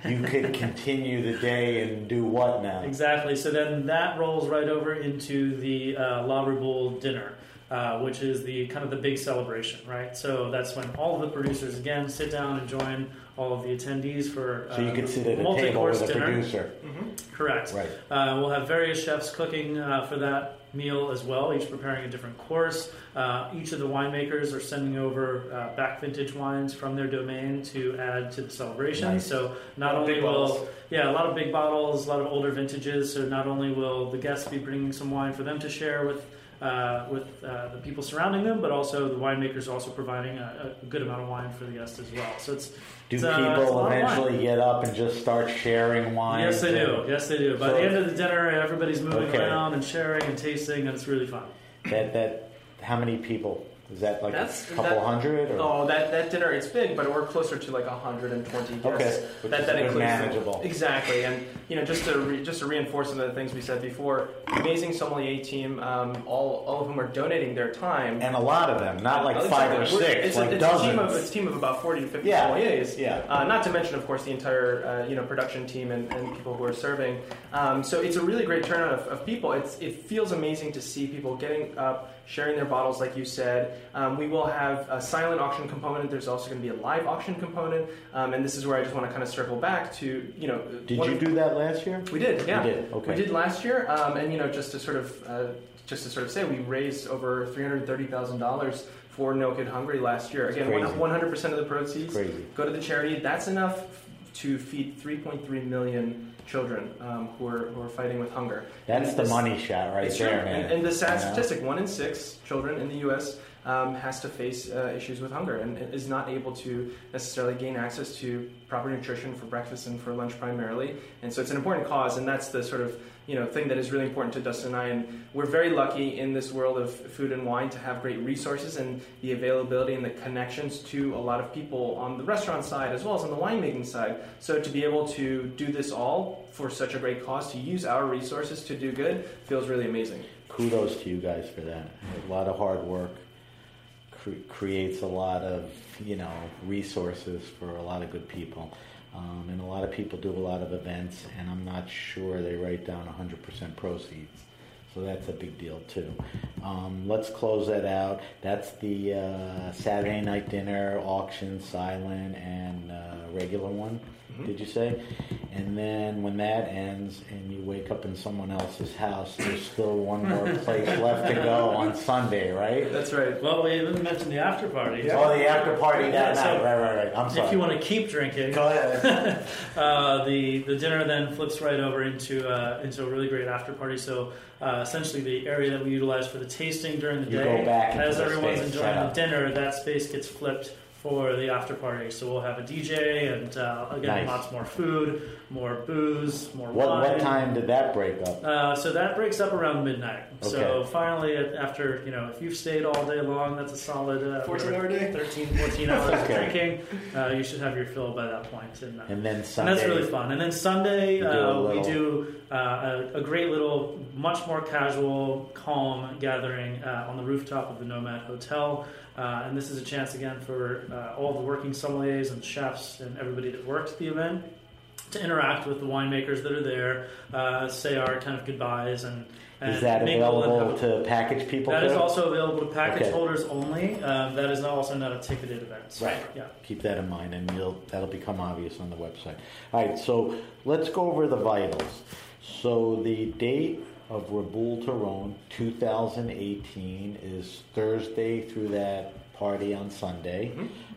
you could continue the day and do what now?
Exactly. So then that rolls right over into the uh, La Reboule dinner. Uh, which is the kind of the big celebration, right? So that's when all of the producers again sit down and join all of the attendees for uh,
So you could sit at a table
multi-course
with a
dinner.
producer.
Correct.
Right.
Uh, we'll have various chefs cooking uh, for that meal as well, each preparing a different course. Uh, each of the winemakers are sending over uh, back vintage wines from their domain to add to the celebration.
Nice.
So not only will
bottles.
yeah a lot of big bottles, a lot of older vintages. So not only will the guests be bringing some wine for them to share with. Uh, with uh, the people surrounding them, but also the winemakers also providing a, a good amount of wine for the guests as well. So it's
Do
it's, uh,
people eventually get up and just start sharing wine?
Yes, they do. Yes, they do. By
So-
the end of the dinner, everybody's moving
Okay.
around and sharing and tasting, and it's really fun.
That that how many people? Is that like
That's-
a couple
that-
hundred? Or?
Oh, that, that dinner, it's big, but we're closer to like 120 guests.
Okay, which
that,
is
that includes
manageable.
Exactly, and you know, just to re, just to reinforce some of the things we said before, amazing sommelier team, um, all all of whom are donating their time.
And a lot of them, not like
Exactly.
five or six,
it's
like
a, it's
dozens.
A team, of, it's a team of about 40 to 50
Yeah,
sommeliers.
yeah.
Uh, not to mention, of course, the entire uh, you know production team and, and people who are serving. Um, so it's a really great turnout of, of people. It's, it feels amazing to see people getting up, sharing their bottles, like you said. Um, we will have a silent auction component. There's also going to be a live auction component, um, and this is where I just want to kind of circle back to you know.
Did you do that last year?
we did, yeah.
You did, okay.
We did last year, um, and you know, just to sort of, uh, just to sort of say, we raised over three hundred thirty thousand dollars for No Kid Hungry last year. Again, one hundred percent of the proceeds go to the charity. That's enough to feed three point three million children um, who are who are fighting with hunger.
That's
And
the
this-
money shot right there, man.
And, and the sad
know?
statistic: one in six children in the U.S. Um, has to face uh, issues with hunger and is not able to necessarily gain access to proper nutrition for breakfast and for lunch primarily. And so it's an important cause, and that's the sort of you know thing that is really important to Dustin and I. And we're very lucky in this world of food and wine to have great resources and the availability and the connections to a lot of people on the restaurant side as well as on the winemaking side. So to be able to do this all for such a great cause, to use our resources to do good, feels really amazing.
Kudos to you guys for that. A lot of hard work cre- creates a lot of you know resources for a lot of good people. Um, and a lot of people do a lot of events, and I'm not sure they write down 100% proceeds. So that's a big deal too. Um, let's close that out. That's the uh, Saturday night dinner, auction, silent, and uh, regular one. Did you say? And then when that ends, and you wake up in someone else's house, there's still one more place left to go on Sunday, right?
That's right.
Well, we haven't mentioned the after party.
Oh, the after party that
Yeah,
night.
so
Right, right, right. I'm sorry.
If you want to keep drinking,
go ahead.
uh, the the dinner then flips right over into uh, into a really great after party. So uh, essentially, the area that we utilize for the tasting during the
You
day,
go back into
as
the
everyone's
space,
enjoying
set
the dinner, that space gets flipped for the after party. So we'll have a DJ and uh, again
Nice.
lots more food, more booze, more
What
wine.
what time did that break up?
Uh, so that breaks up around midnight. So finally, after you know, if you've stayed all day long, that's a solid uh,
14 hour day?
13, 14 hours of drinking. Uh, you should have your fill by that point. And, uh,
And then
and that's really fun. And then Sunday,
do a
uh, we do uh, a, a great little, much more casual, calm gathering uh, on the rooftop of the Nomad Hotel. Uh, and this is a chance again for uh, all the working sommeliers and chefs and everybody that worked at the event to interact with the winemakers that are there, uh, say our kind of goodbyes and. and
Is that available
have
to package people?
That is also available to package
Okay.
holders only. Um, that is also not a ticketed event. So,
Right.
Yeah.
Keep that in mind, and you'll, that'll become obvious on the website. All right, so let's go over the vitals. So the date of Reboule du Rhone 2018 is Thursday through that party on Sunday.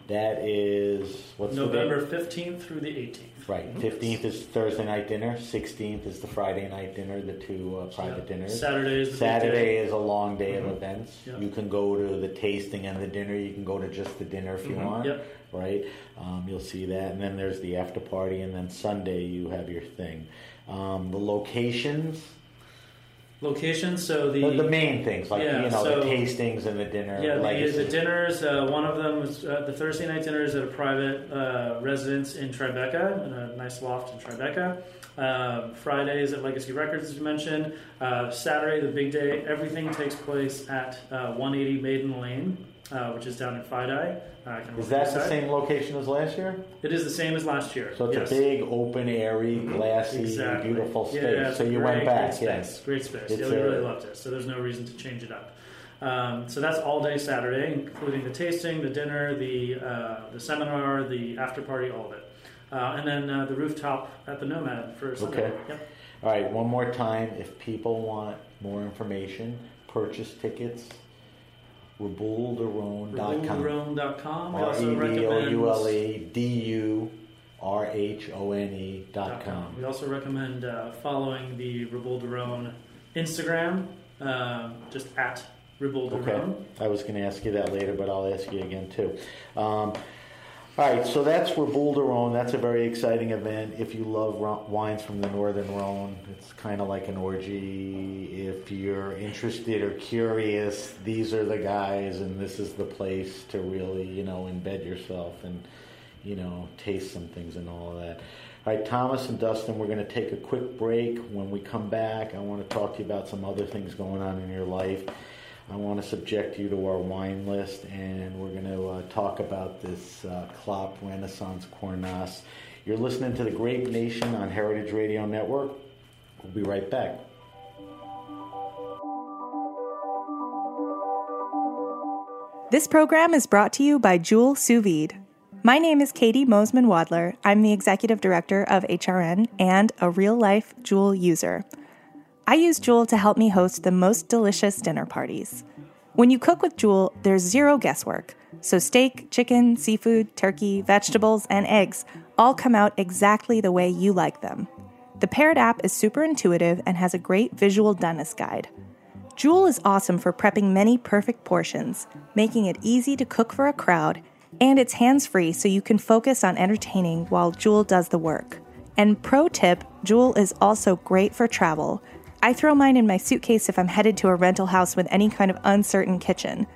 That is what's
November
the
15th through the 18th.
Right. Fifteenth is Thursday night dinner. Sixteenth is the Friday night dinner. The two uh, private
Yeah.
dinners.
Saturday is the
Saturday is a long day
Mhm.
of events.
Yeah.
You can go to the tasting and the dinner. You can go to just the dinner if you
Mhm.
want.
Yep.
Right. Um, you'll see that, and then there's the after party, and then Sunday you have your thing. Um, the locations,
Location, so the,
the, the main things like
Yeah,
you know
so-
the tastings and the dinner.
Yeah, the, the dinners. Uh, one of them was uh, the Thursday night dinner is at a private uh, residence in Tribeca, in a nice loft in Tribeca. Um, Fridays at Legacy Records, as you mentioned. Uh, Saturday, the big day, everything takes place at uh, 180 Maiden Lane, uh, which is down in FiDi. Uh,
Is that the same location as last year?
It is the same as last year.
So it's
yes.
a big, open, airy, glassy,
Exactly.
beautiful space.
Yeah,
so you
great,
went back,
great
yes.
space. Great space.
It's
yeah, we
a-
really loved it. So there's no reason to change it up. Um, so that's all day Saturday, including the tasting, the dinner, the uh, the seminar, the after party, all of it, uh, and then uh, the rooftop at the Nomad for Sunday.
Okay.
Yep.
All right, one more time. If people want more information, purchase tickets. rebouledurhone.com.
rebouledurhone.com. We
R
also
E B O U L
recommend.
D U R H O N dot
com. We also recommend uh, following the Raboul Instagram, um, just at Raboul
Okay. I was going to ask you that later, but I'll ask you again too. Um, all right, so that's Reboule du Rhone. That's a very exciting event. If you love ro- wines from the Northern Rhone, it's kind of like an orgy. If you're interested or curious, these are the guys, and this is the place to really, you know, embed yourself and, you know, taste some things and all of that. All right, Thomas and Dustin, we're going to take a quick break. When we come back, I want to talk to you about some other things going on in your life. I want to subject you to our wine list, and we're going to uh, talk about this uh, Clape Renaissance Cornas. You're listening to the Grape Nation on Heritage Radio Network. We'll be right back.
This program is brought to you by Joule Sous Vide. My name is Caity Moseman Wadler. I'm the executive director of HRN and a real life Joule user. I use Joule to help me host the most delicious dinner parties. When you cook with Joule, there's zero guesswork. So, steak, chicken, seafood, turkey, vegetables, and eggs all come out exactly the way you like them. The paired app is super intuitive and has a great visual doneness guide. Joule is awesome for prepping many perfect portions, making it easy to cook for a crowd, and it's hands free so you can focus on entertaining while Joule does the work. And pro tip Joule is also great for travel. I throw mine in my suitcase if I'm headed to a rental house with any kind of uncertain kitchen.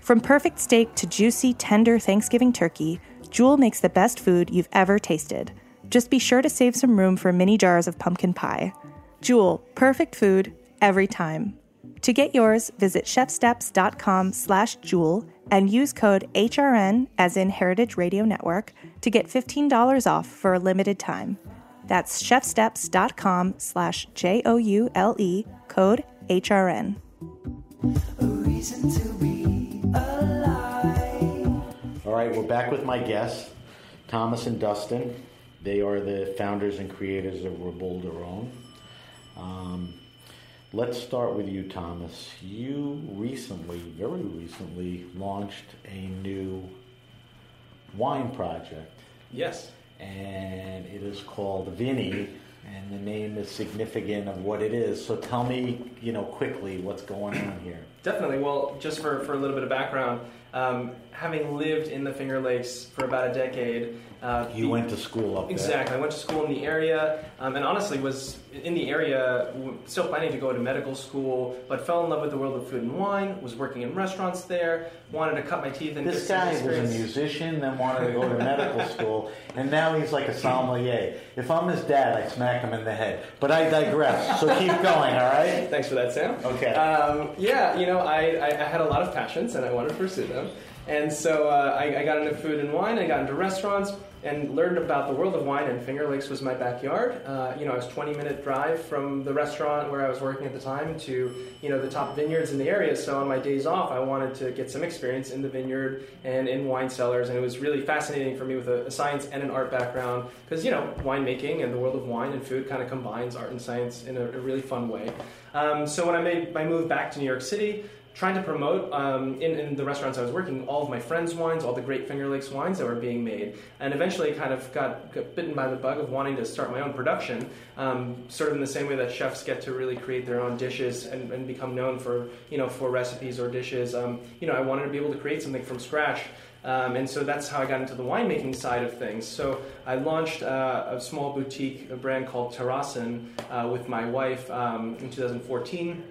From perfect steak to juicy, tender Thanksgiving turkey, Joule makes the best food you've ever tasted. Just be sure to save some room for mini jars of pumpkin pie. Joule, perfect food every time. To get yours, visit chefsteps.com slash joule and use code HRN, as in Heritage Radio Network, to get $15 off for a limited time. That's chefsteps.com slash J O U L E, code HRN.
All right, we're back with my guests, Thomas and Dustin. They are the founders and creators of Reboule du Um, let's start with you, Thomas. You recently, very recently, launched a new wine project,
Yes.
And it is called Vinny, and the name is significant of what it is. So tell me, you know, quickly what's going on here.
Definitely. Well, just for, for a little bit of background, um, having lived in the Finger Lakes for about a decade, uh,
You
the-
went to school up there.
Exactly. I went to school in the area, um, and honestly was in the area, still planning to go to medical school, but fell in love with the world of food and wine. Was working in restaurants there. Wanted to cut my teeth and
This guy was a musician, then wanted to go to medical school, and now he's like a sommelier. If I'm his dad, I smack him in the head. But I digress. So keep going, all right?
Thanks for that, Sam.
Okay.
Um, yeah, you know, I, I, I had a lot of passions and I wanted to pursue them. And so uh, I, I got into food and wine, I got into restaurants, and learned about the world of wine, and Finger Lakes was my backyard. Uh, you know, I was 20 minute drive from the restaurant where I was working at the time to, you know, the top vineyards in the area. So on my days off, I wanted to get some experience in the vineyard and in wine cellars, and it was really fascinating for me with a, a science and an art background because, you know, winemaking and the world of wine and food kind of combines art and science in a, a really fun way. Um, so when I made my move back to New York City, trying to promote um, in, in the restaurants I was working all of my friends' wines, all the great Finger Lakes wines that were being made, and eventually kind of got, got bitten by the bug of wanting to start my own production, um, sort of in the same way that chefs get to really create their own dishes and, and become known for you know for recipes or dishes. Um, you know, I wanted to be able to create something from scratch. Um, and so that's how I got into the winemaking side of things. So I launched uh, a small boutique a brand called Terrassen uh, with my wife um, in 2014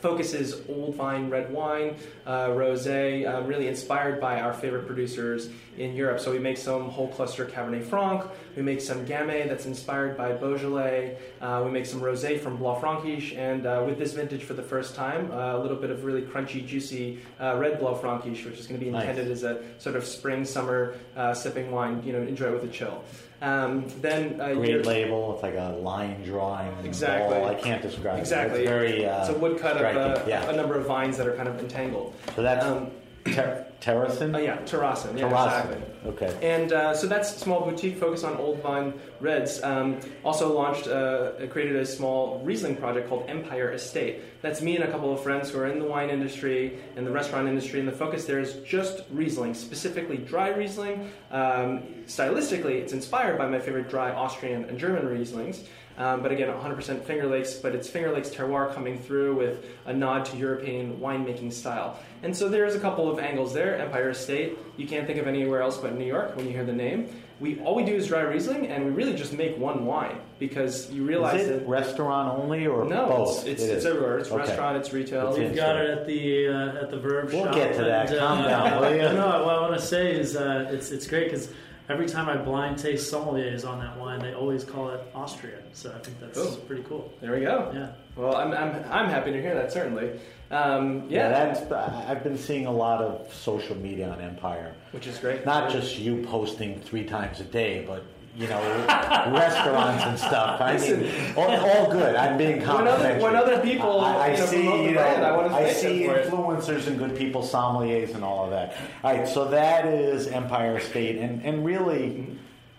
focuses old vine red wine, uh, rosé, uh, really inspired by our favorite producers in Europe. So we make some whole cluster Cabernet Franc, we make some Gamay that's inspired by Beaujolais, uh, we make some rosé from Blaufrankisch, and uh, with this vintage for the first time, uh, a little bit of really crunchy, juicy uh, red Blaufrankisch, which is going to be intended
Nice.
as a sort of spring, summer sipping wine. You know, enjoy it with a chill. Um, then uh,
Great label. It's like a line drawing.
Exactly.
Ball. I can't describe
Exactly.
it. It's very. Uh,
it's a woodcut
striking.
of uh,
yeah.
a number of vines that are kind of entangled.
so that's
Um,
ter- Terracin?
Oh yeah, Terrassen. Yeah,
Terracin.
exactly.
Okay.
And uh, so that's a small boutique focus on old vine reds. Um, also launched, uh, created a small Riesling project called Empire Estate. That's me and a couple of friends who are in the wine industry and the restaurant industry, and the focus there is just Riesling, specifically dry Riesling. Um, stylistically, it's inspired by my favorite dry Austrian and German Rieslings. Um, but again, 100% Finger Lakes, but it's Finger Lakes terroir coming through with a nod to European winemaking style. And so there's a couple of angles there. Empire Estate, you can't think of anywhere else but New York when you hear the name. We all we do is dry Riesling, and we really just make one wine because you realize
Is it
that
restaurant only or
no,
both?
it's it's,
It
it's
is.
everywhere. It's
Okay.
restaurant, it's retail.
It's
We've got it at the uh, at the Verve.
We'll
shop.
get to that.
and,
Calm down, will you?
No, what I want to say is uh, it's it's great because every time I blind taste sommeliers on that wine, they always call it Austria. So I think that's
Cool.
pretty cool.
There we go.
Yeah.
Well, I'm, I'm, I'm happy to hear that, certainly. Um,
Yeah,
yeah,
that's. I've been seeing a lot of social media on Empire.
which is great.
Not just you posting three times a day, but you know, restaurants and stuff. I mean, all, all good. I'm being
When other- when other people,
I, I see, you know,
brand, I
I see
for it.
influencers and good people, sommeliers, and all of that. All right, so that is Empire State, and and really.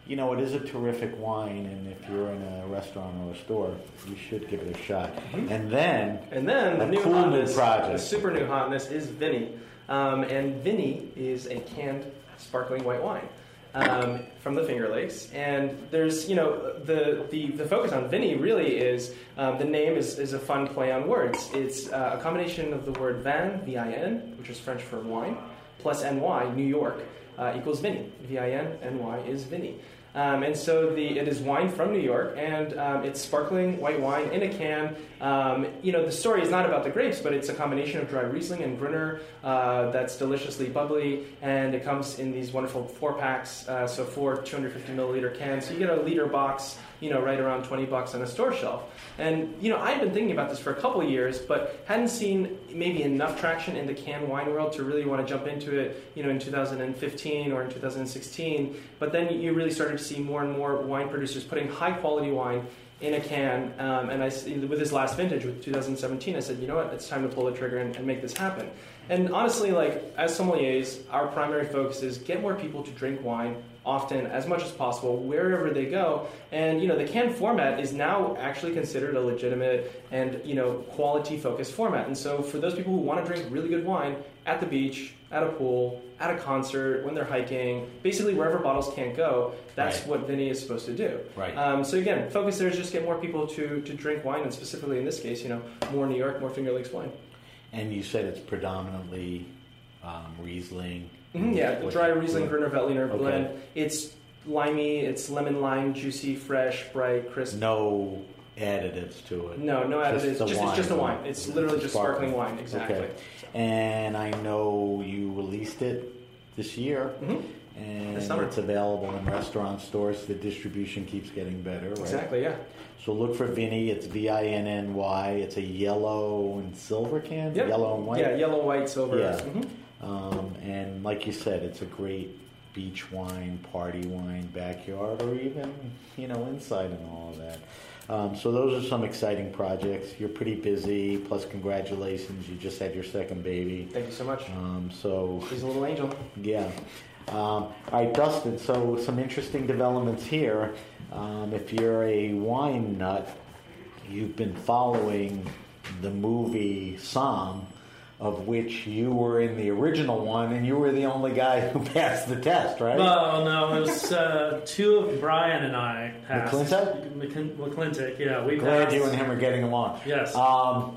You know, it is a terrific wine, and if you're in a restaurant or a store, you should give it a shot. And then,
And then the new
cool new
hotness,
project.
the super new hotness is Vinny. Um, and Vinny is a canned sparkling white wine um, from the Finger Lakes. And there's, you know, the, the, the focus on Vinny really is um, the name is, is a fun play on words. It's uh, a combination of the word vin, V I N, which is French for wine, plus NY, New York, uh, equals Vinny. V I N, N Y is Vinny. Um, and so the, it is wine from New York, and um, it's sparkling white wine in a can. Um, you know, the story is not about the grapes, but it's a combination of dry Riesling and Gruner uh, that's deliciously bubbly, and it comes in these wonderful four packs, uh, so four 250 milliliter cans. So you get a liter box, you know, right around 20 bucks on a store shelf. And you know, I'd been thinking about this for a couple years, but hadn't seen maybe enough traction in the canned wine world to really want to jump into it, you know, in 2015 or in 2016. But then you really started to see more and more wine producers putting high quality wine in a can. Um, and I, with this last vintage, with 2017, I said, you know what, it's time to pull the trigger and, and make this happen. And honestly, like as sommeliers, our primary focus is get more people to drink wine often, as much as possible, wherever they go. And you know, the canned format is now actually considered a legitimate and you know quality focused format. And so, for those people who want to drink really good wine at the beach, at a pool, at a concert, when they're hiking, basically wherever bottles can't go, that's
Right.
what Vinny is supposed to do.
Right.
Um, so again, focus there is just get more people to to drink wine, and specifically in this case, you know, more New York, more Finger Lakes wine.
And you said it's predominantly um, Riesling.
Mhm, yeah, the dry Riesling Gruner Veltliner
Okay.
blend. It's limey, it's lemon lime, juicy, fresh, bright, crisp.
No additives to it.
No, no
Just
additives. Just,
wine.
it's just a wine. It's literally
a
just sparkling wine. Exactly.
Okay. And I know you released it this year,
Mhm.
and
This summer.
it's available in restaurant stores. The distribution keeps getting better, right?
Exactly. Yeah.
So look for Vinny. It's V I N N Y. It's a yellow and silver can.
Yep.
Yellow and white.
Yeah, yellow, white, silver.
Yeah.
Mhm.
Um, and like you said, it's a great beach wine, party wine, backyard, or even you know inside and all of that. Um, so those are some exciting projects. You're pretty busy. Plus, congratulations, you just had your second baby.
Thank you so much.
Um, so
He's a little angel.
yeah. Um, all right, Dustin. So some interesting developments here. Um, if you're a wine nut, you've been following the movie Somm of which you were in the original one, and you were the only guy who passed the test, right?
Well, no, it was uh, two of Brian and I passed.
McClintock?
McClin- McClintock, yeah, we
Glad
passed.
you and him are getting along.
Yes.
Um,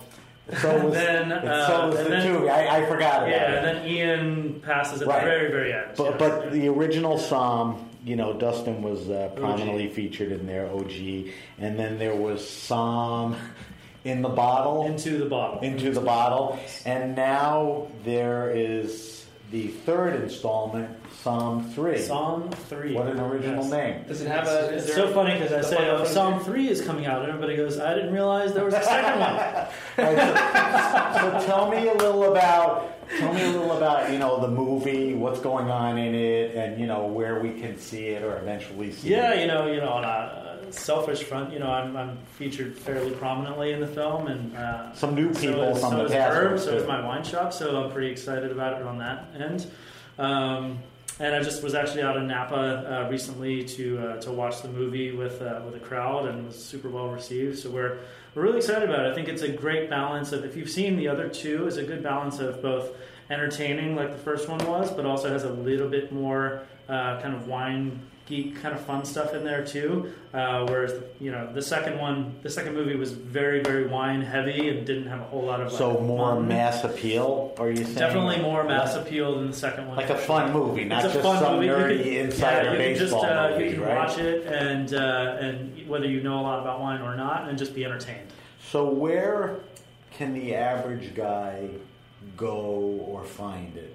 so was,
Then, uh,
so was the
then-
two. I, I forgot about
Yeah,
it.
and then Ian passes at
Right.
the very, very end.
But
yeah.
but the original Somm, you know, Dustin was uh, prominently featured in there, OG, and then there was Somm in the bottle,
into the bottle.
into the bottle, and now there is the third installment, Somm three.
Somm three.
What an original
Yes.
name!
Does it have a? Is
It's
there
so funny because I say, oh,
Somm
3 is coming out, and everybody goes, I didn't realize there was a second one.
Right, so, so tell me a little about tell me a little about you know the movie, what's going on in it, and you know where we can see it or eventually see it.
Yeah,
it.
you know, you know, on a selfish front, you know, I'm, I'm featured fairly prominently in the film, and uh,
Some new
so
people
is-
from
so
the
is
past
Herb, so is my wine shop, so I'm pretty excited about it on that end. Um, and I just was actually out in Napa uh, recently to uh, to watch the movie with uh, with a crowd, and was super well received. So we're we're really excited about it. I think it's a great balance of if you've seen the other two, it's a good balance of both entertaining like the first one was, but also has a little bit more uh, kind of wine geek kind of fun stuff in there too. Uh, whereas you know the second one, the second movie was very very wine heavy and didn't have a whole lot of like,
So more
fun.
mass appeal? Are you saying?
Definitely more mass appeal than the second one.
Like a fun movie, not
it's a
just
fun
some
movie.
Nerdy
can-
insider
yeah, can just
baseball
uh,
movie,
you can
right?
watch it and uh, and whether you know a lot about wine or not, and just be entertained.
So where can the average guy go or find it?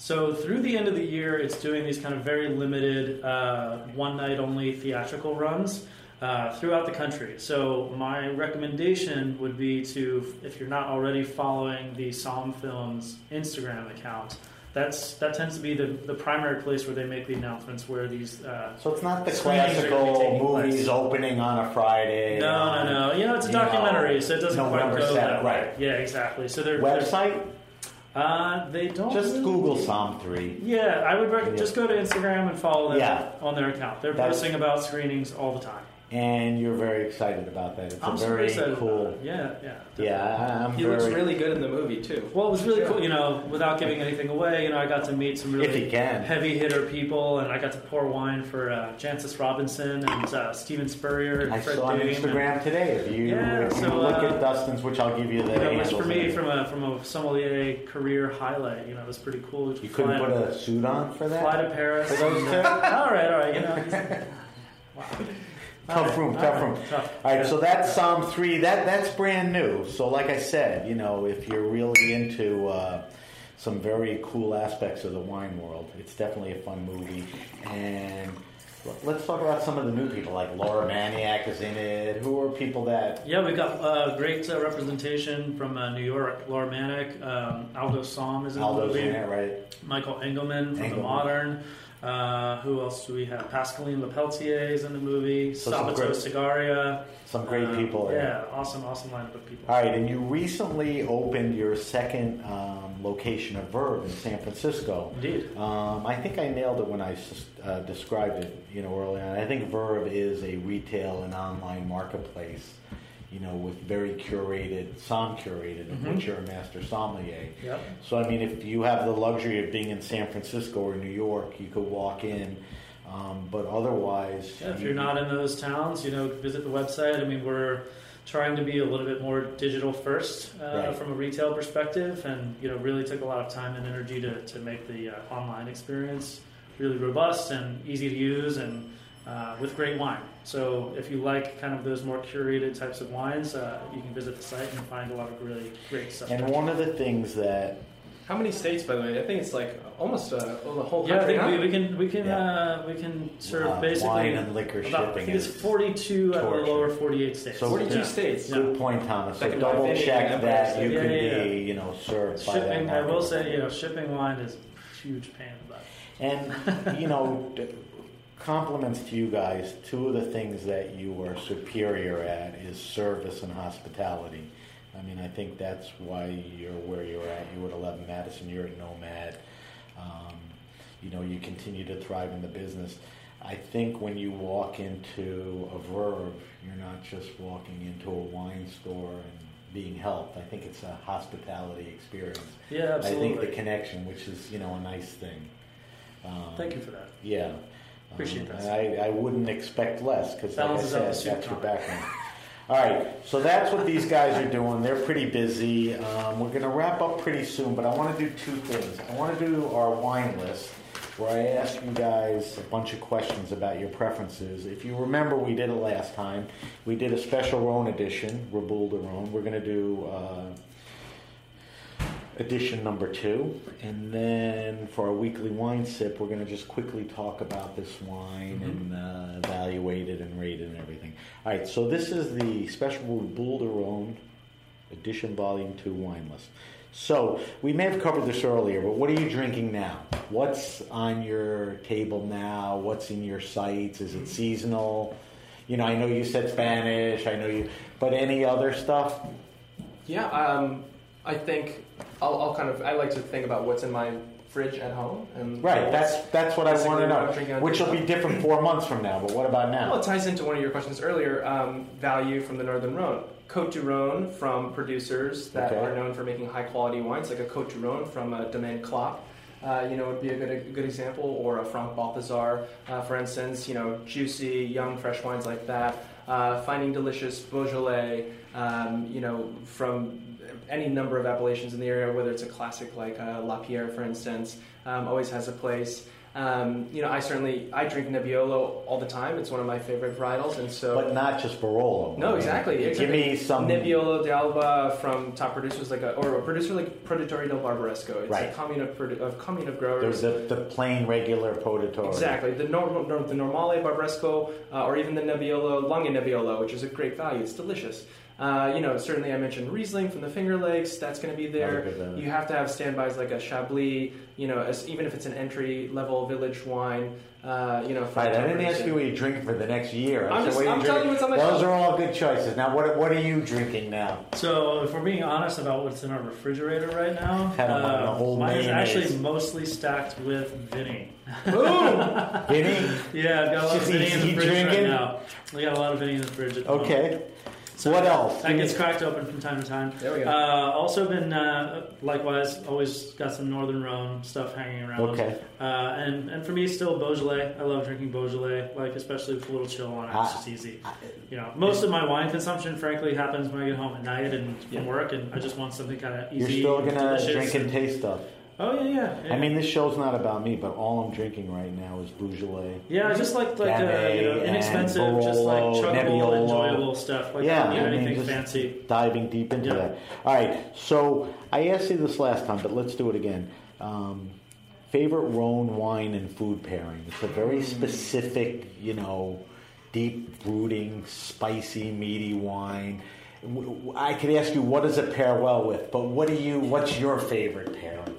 So through the end of the year, it's doing these kind of very limited, uh, one night only theatrical runs uh, throughout the country. So my recommendation would be to, if you're not already following the Somm Films Instagram account, that's that tends to be the, the primary place where they make the announcements where these. Uh,
So it's not the
Screenings are gonna be
classical movies
place.
opening on a Friday.
no, no, no. You know, it's a
you know,
documentary, so it doesn't
November
quite go
7th,
that way.
right.
Yeah, exactly. So they're they're-
Website?
Uh, they don't
Just
really-
Google Somm 3.
Yeah, I would recommend
Yeah.
just go to Instagram and follow them
Yeah.
on their account. They're
That's-
posting about screenings all the time.
And you're very excited about that. It's
I'm
a very cool.
About it. Yeah, yeah.
Yeah, I- I'm
He
very.
looks really good in the movie too.
Well, it was really cool. You know, without giving anything away, you know, I got to meet some really
he can.
heavy hitter people, and I got to pour wine for uh, Jancis Robinson and uh, Steven Spurrier and
I
Fred
saw on
Dame.
Instagram today. If you,
Yeah,
if you
so,
look
uh,
at Dustin's, which I'll give you the
And, you know, which for me,
it.
from a from a sommelier career highlight, you know, it was pretty cool.
you couldn't put a suit on for that.
fly to Paris.
For those two?
all right, all right. You know, wow.
Tough room, tough
right,
room.
tough.
All right, so that's Somm three. That that's brand new. So, like I said, you know, if you're really into uh, some very cool aspects of the wine world, it's definitely a fun movie. And let's talk about some of the new people, like Laura Maniec is in it. Who are people that?
Yeah, we've got uh, great uh, representation from uh, New York. Laura Maniec, um, Aldo Sohm is in
Aldo's
the movie.
in it, right?
Michael Engelmann from The Modern. Uh, who else do we have? Pascaline Lepeltier is in the movie.
So
Sabato
great-
Sagaria.
Some great
Uh,
people.
Yeah, awesome, awesome lineup of people.
All right, and you recently opened your second um, location of Verve in San Francisco.
Indeed.
Um, I think I nailed it when I uh, described it, you know, early on. I think Verve is a retail and online marketplace, you know, with very curated, som curated, of
Mhm.
which you're a master sommelier.
Yep.
So, I mean, if you have the luxury of being in San Francisco or New York, you could walk in. Um, but otherwise,
Yeah, if
you-
you're not in those towns, you know, visit the website. I mean, we're trying to be a little bit more digital first uh,
Right.
from a retail perspective, and you know, really took a lot of time and energy to, to make the uh, online experience really robust and easy to use, and uh, with great wine. So, if you like kind of those more curated types of wines, uh, you can visit the site and find a lot of really great stuff.
And one of the things that
How many states, by the way? I think it's like almost uh, the whole
yeah, I think we, we can we can
Yeah.
uh, we can serve
uh,
basically
wine and liquor
about, I think it's 42 out of the lower 48 states.
So-
42
Yeah.
states.
Good point, Thomas. So double check that
Empire
you
State.
could
Yeah, yeah,
be,
yeah.
you know, served by that.
shipping, I will say, you know, shipping wine is a huge pain in the butt.
And you know, d- compliments to you guys. Two of the things that you are superior at is service and hospitality. I mean, I think that's why you're where you're at. You were at 11 Madison. You're at Nomad. Um, you know, you continue to thrive in the business. I think when you walk into a Verve, you're not just walking into a wine store and being helped. I think it's a hospitality experience.
Yeah, absolutely.
I think the connection, which is you know a nice thing. Um,
Thank you for that.
Yeah.
Appreciate that.
and I, I wouldn't expect less because, like I
Balances out
said,
the soup
that's your background. All right, so that's what these guys are doing. They're pretty busy. Um, we're going to wrap up pretty soon, but I want to do two things. I want to do our wine list where I ask you guys a bunch of questions about your preferences. If you remember, we did it last time. We did a special Rhone edition, Reboule du Rhone. We're going to do. Uh, edition number two. And then for our weekly wine sip, we're going to just quickly talk about this wine and uh, evaluate it and rate it and everything. All right, so this is the Special Boule de Rhone edition volume two wine list. So we may have covered this earlier, but what are you drinking now? What's on your table now? What's in your sights? Is it seasonal? You know, I know you said Spanish. I know you, but any other stuff?
Yeah, um, I think I'll, I'll kind of I like to think about what's in my fridge at home and
Right, that's that's what I want to
what I'm drinking
know. Which will be different four months from now. But what about
Well,
now?
it ties into one of your questions earlier. Um, value from the Northern Rhone. Cote du Rhone from producers that
Okay.
are known for making high quality wines, like a Cote du Rhone from a Domaine Clape. Uh, you know, would be a good, a good example, or a Franck Balthazar, uh, for instance. You know, juicy, young, fresh wines like that. Uh, finding delicious Beaujolais. Um, you know, from any number of appellations in the area, whether it's a classic like uh, Lapierre, for instance, um, always has a place. Um, you know, I certainly I drink Nebbiolo all the time. It's one of my favorite varietals, and so
But not just Barolo.
no, exactly.
Give
exactly.
me some.
Nebbiolo d'Alba from top producers like a, or a producer like Produttori del Barbaresco. It's
Right.
a commune of, of commune of
There's
growers.
the, the plain regular Podatore.
Exactly. The, nor- nor- the Normale Barbaresco uh, or even the Nebbiolo, Langhe Nebbiolo, which is a great value. It's delicious. Uh, you know, certainly I mentioned Riesling from the Finger Lakes. That's going to be there.
Another good value.
You have to have standbys like a Chablis, you know, as, even if it's an entry level village wine, uh, you know. from
Right, I
top
didn't ask you what you drink for the next year. I
I'm
said,
just-
what
I'm
you
telling you what's on my
Those
shelf.
are all good choices. Now, what what are you drinking now?
So, if we're being honest about what's in our refrigerator right now,
Had 'em on the
uh,
whole
mine is
mayonnaise.
actually mostly stacked with Vinny.
Vinny?
Yeah, I've got a lot of
Is
Vinny in the
he
fridge right now. We got a lot of Vinny in the fridge. At the moment. So
what else?
That gets cracked open from time to time.
There we go.
Uh, also been uh, likewise always got some Northern Rhone stuff hanging around.
Okay.
Uh, and and for me, still Beaujolais. I love drinking Beaujolais, like especially with a little chill on it. It's just easy. You know, most of my wine consumption, frankly, happens when I get home at night and from work, and I just want something kind of easy.
You're still gonna drink and
and-
taste stuff.
Oh yeah, yeah, yeah.
I mean, this show's not about me, but all I'm drinking right now is Beaujolais.
Yeah, just like like uh, you know, inexpensive, just like
Barolo,
chuggable, enjoyable stuff. Like
yeah,
I
mean,
anything fancy.
diving deep into
Yeah.
that. All right, so I asked you this last time, but let's do it again. Um, favorite Rhone wine and food pairing. It's a very specific, you know, deep brooding, spicy, meaty wine. I could ask you what does it pair well with, but what do you? What's your favorite pairing?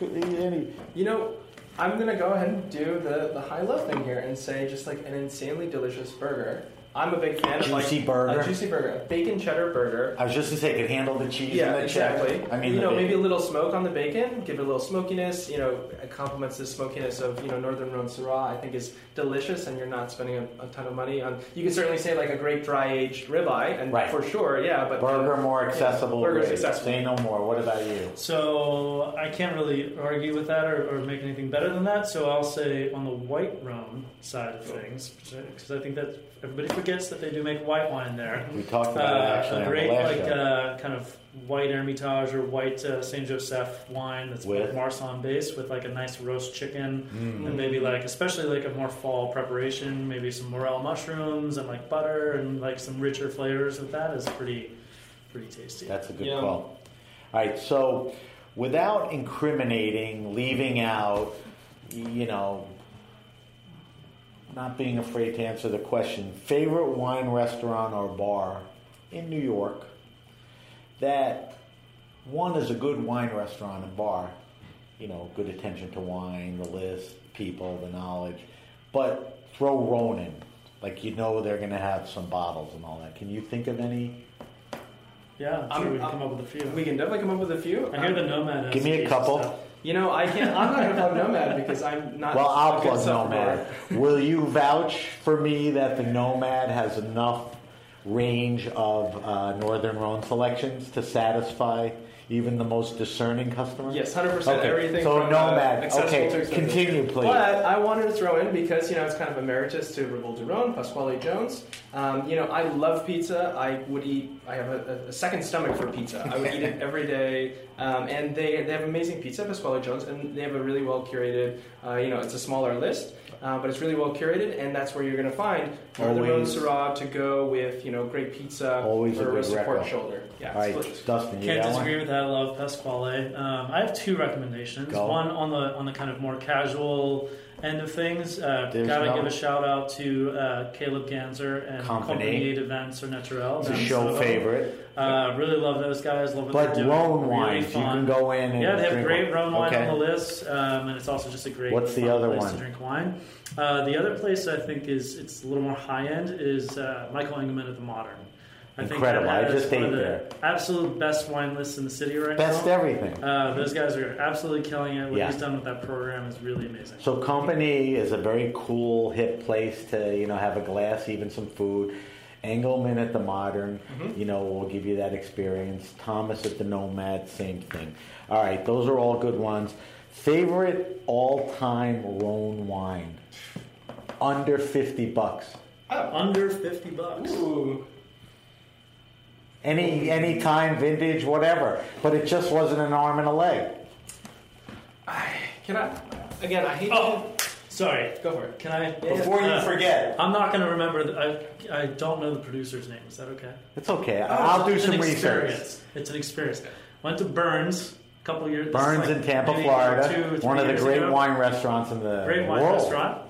It?
You know, I'm gonna go ahead and do the, the high low thing here and say just like an insanely delicious burger. I'm a big fan of
Juicy
like
burger?
a juicy burger, a bacon cheddar burger.
I was just gonna say, it could handle the cheese
Yeah,
and the cheddar.
exactly.
I mean,
you
the
know, maybe a little smoke on the bacon, give it a little smokiness. You know, it complements the smokiness of you know Northern Rhone Syrah. I think is delicious, and you're not spending a, a ton of money on. You can certainly say like a great dry aged ribeye, and
Right.
for sure, yeah. But uh,
burger more accessible.
burger's
grade.
accessible.
Say no more. What about you?
So I can't really argue with that or, or make anything better than that. So I'll say on the white Rhone side of things, because I think that everybody forgets that they do make white wine there.
We talked about it
Uh,
actually
a
on
great
the last
like
show.
uh, kind of white Hermitage or white uh, Saint Joseph wine that's
With?
with Marsanne base with like a nice roast chicken
Mm.
and maybe like especially like a more fall preparation, maybe some morel mushrooms and like butter and like some richer flavors of that is pretty pretty tasty.
That's a good
Yeah.
call. All right, so without incriminating, leaving out, you know, not being afraid to answer the question, favorite wine restaurant or bar in New York that one is a good wine restaurant and bar, you know, good attention to wine, the list, people, the knowledge, but throw Ronin. Like you know they're going to have some bottles and all that. Can you think of any?
yeah, I'm
I'm-
sure we can
I'm-
come up with a few.
we can definitely come up with a few.
I hear the um, Nomad. has
Give me a couple.
stuff.
You know, I can't. I'm not gonna plug Nomad because I'm not.
Well, I'll
a
plug. Nomad. Will you vouch for me that the Nomad has enough range of uh, Northern Rhone selections to satisfy even the most discerning customer?
Yes, hundred percent.
Okay,
Everything.
so
from,
Nomad.
Uh, accessible
Okay, continue, please.
But I wanted to throw in because you know it's kind of emeritus to Reboule du Rhone, Pasquale Jones. Um, you know, I love pizza. I would eat. I have a, a second stomach for pizza. I would eat it every day. Um, and they they have amazing pizza, Pasquale Jones, and they have a really well curated. Uh, you know, it's a smaller list. Uh, but it's really well curated, and that's where you're going to find Northern Rhone
Always-
Syrah to go with you know great pizza
Always a
for
good
support
reco.
shoulder. Yeah,
All right,
split.
Dustin, you
Can't disagree
one?
with that. I love Pasquale. Um, I have two recommendations.
Go.
One on the on the kind of more casual end of things. Uh,
There's
gotta
no-
give a shout out to uh, Caleb Ganzer and
Company.
Compagnie des Vins Surnaturels.
It's a
down in
show
Soho.
favorite.
Uh, really love those guys. Love what
But
they're doing.
Rhone
really
wines, you
fun.
can go in and
yeah, they have
drink
great
one.
Rhone wine
Okay.
on the list, um, and it's also just a great.
What's the
fun
other
place
one?
To drink wine. Uh, the other place I think is it's a little more high end is uh, Michael Engelmann at the Modern. I
Incredible. I
think that has
just
one
ate
of the
there.
absolute best wine lists in the city right now.
Best
now.
everything.
Uh, those guys are absolutely killing it. What
Yeah.
he's done with that program is really amazing.
So company is a very cool, hip place to you know have a glass, even some food. Engelmann at the Modern,
Mm-hmm.
you know, will give you that experience. Thomas at the Nomad, same thing. All right, those are all good ones. Favorite all-time Rhone wine, under fifty bucks.
Under fifty bucks.
Ooh.
Any any time, vintage, whatever. But it just wasn't an arm and a leg.
Can I? Again, I hate.
Oh, sorry.
go for it.
Can I?
Before you
Uh,
forget,
I'm not going to remember. The, I I don't know the producer's name. Is that okay?
it's okay. I'll do
It's
some research.
experience. It's an experience. Went to Bern's a couple years. this is
Bern's
like
in Tampa,
maybe
Florida,
two, three
one of the
years
great
ago.
wine restaurants in the
Great wine
world.
restaurant.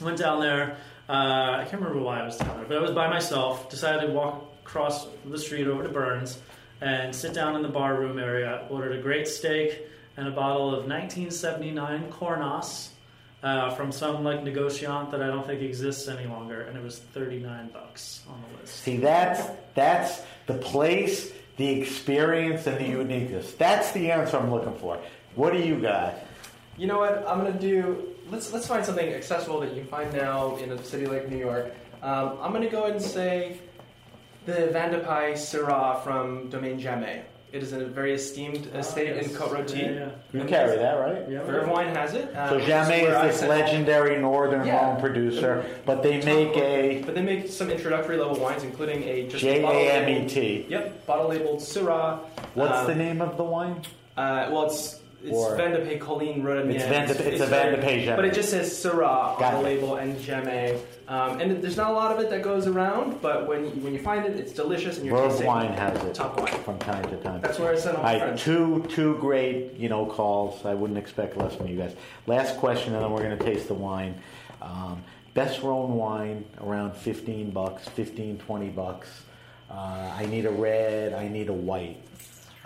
Went down there. Uh, I can't remember why I was down there, but I was by myself. Decided to walk across the street over to Bern's and sit down in the bar room area. Ordered a great steak and a bottle of 1979 Cornas uh, from some like negociant that I don't think exists any longer, and it was 39 bucks on the list.
See, that's that's the place, the experience, and the uniqueness. That's the answer I'm looking for. What do you got?
You know what? I'm gonna do. Let's let's find something accessible that you can find now in a city like New York. Um, I'm gonna go ahead and say the Van de Syrah from Domaine Jamet. It is a very esteemed estate in Côte Rôtie.
Yeah, yeah.
You carry that, right?
Yeah.
Verve Wine has it. Um,
So
which
Jamet
where
is this
sent all-
legendary northern
Yeah.
Rhone producer, but they make a
But they make some introductory level wines, including a just
J
bottle
A M E
labeled-
T.
Yep, bottle labeled Syrah.
What's
Um,
the name of the wine?
Uh, well, it's it's
Or-
Vin de Pays Collines Rhodaniennes.
It's Van de- it's a Van de Pay.
But it just says Syrah on
Gotcha.
the label and Jamet. Um, and there's not a lot of it that goes around, but when you, when you find it, it's delicious and you're tasting
Wine has it
top wine.
from time to time.
That's where I send all my
right, two two great you know calls. I wouldn't expect less from you guys. Last question, and then we're going to taste the wine. Um, best Rhone wine around 15 bucks, 15, 20 bucks. Uh, I need a red. I need a white.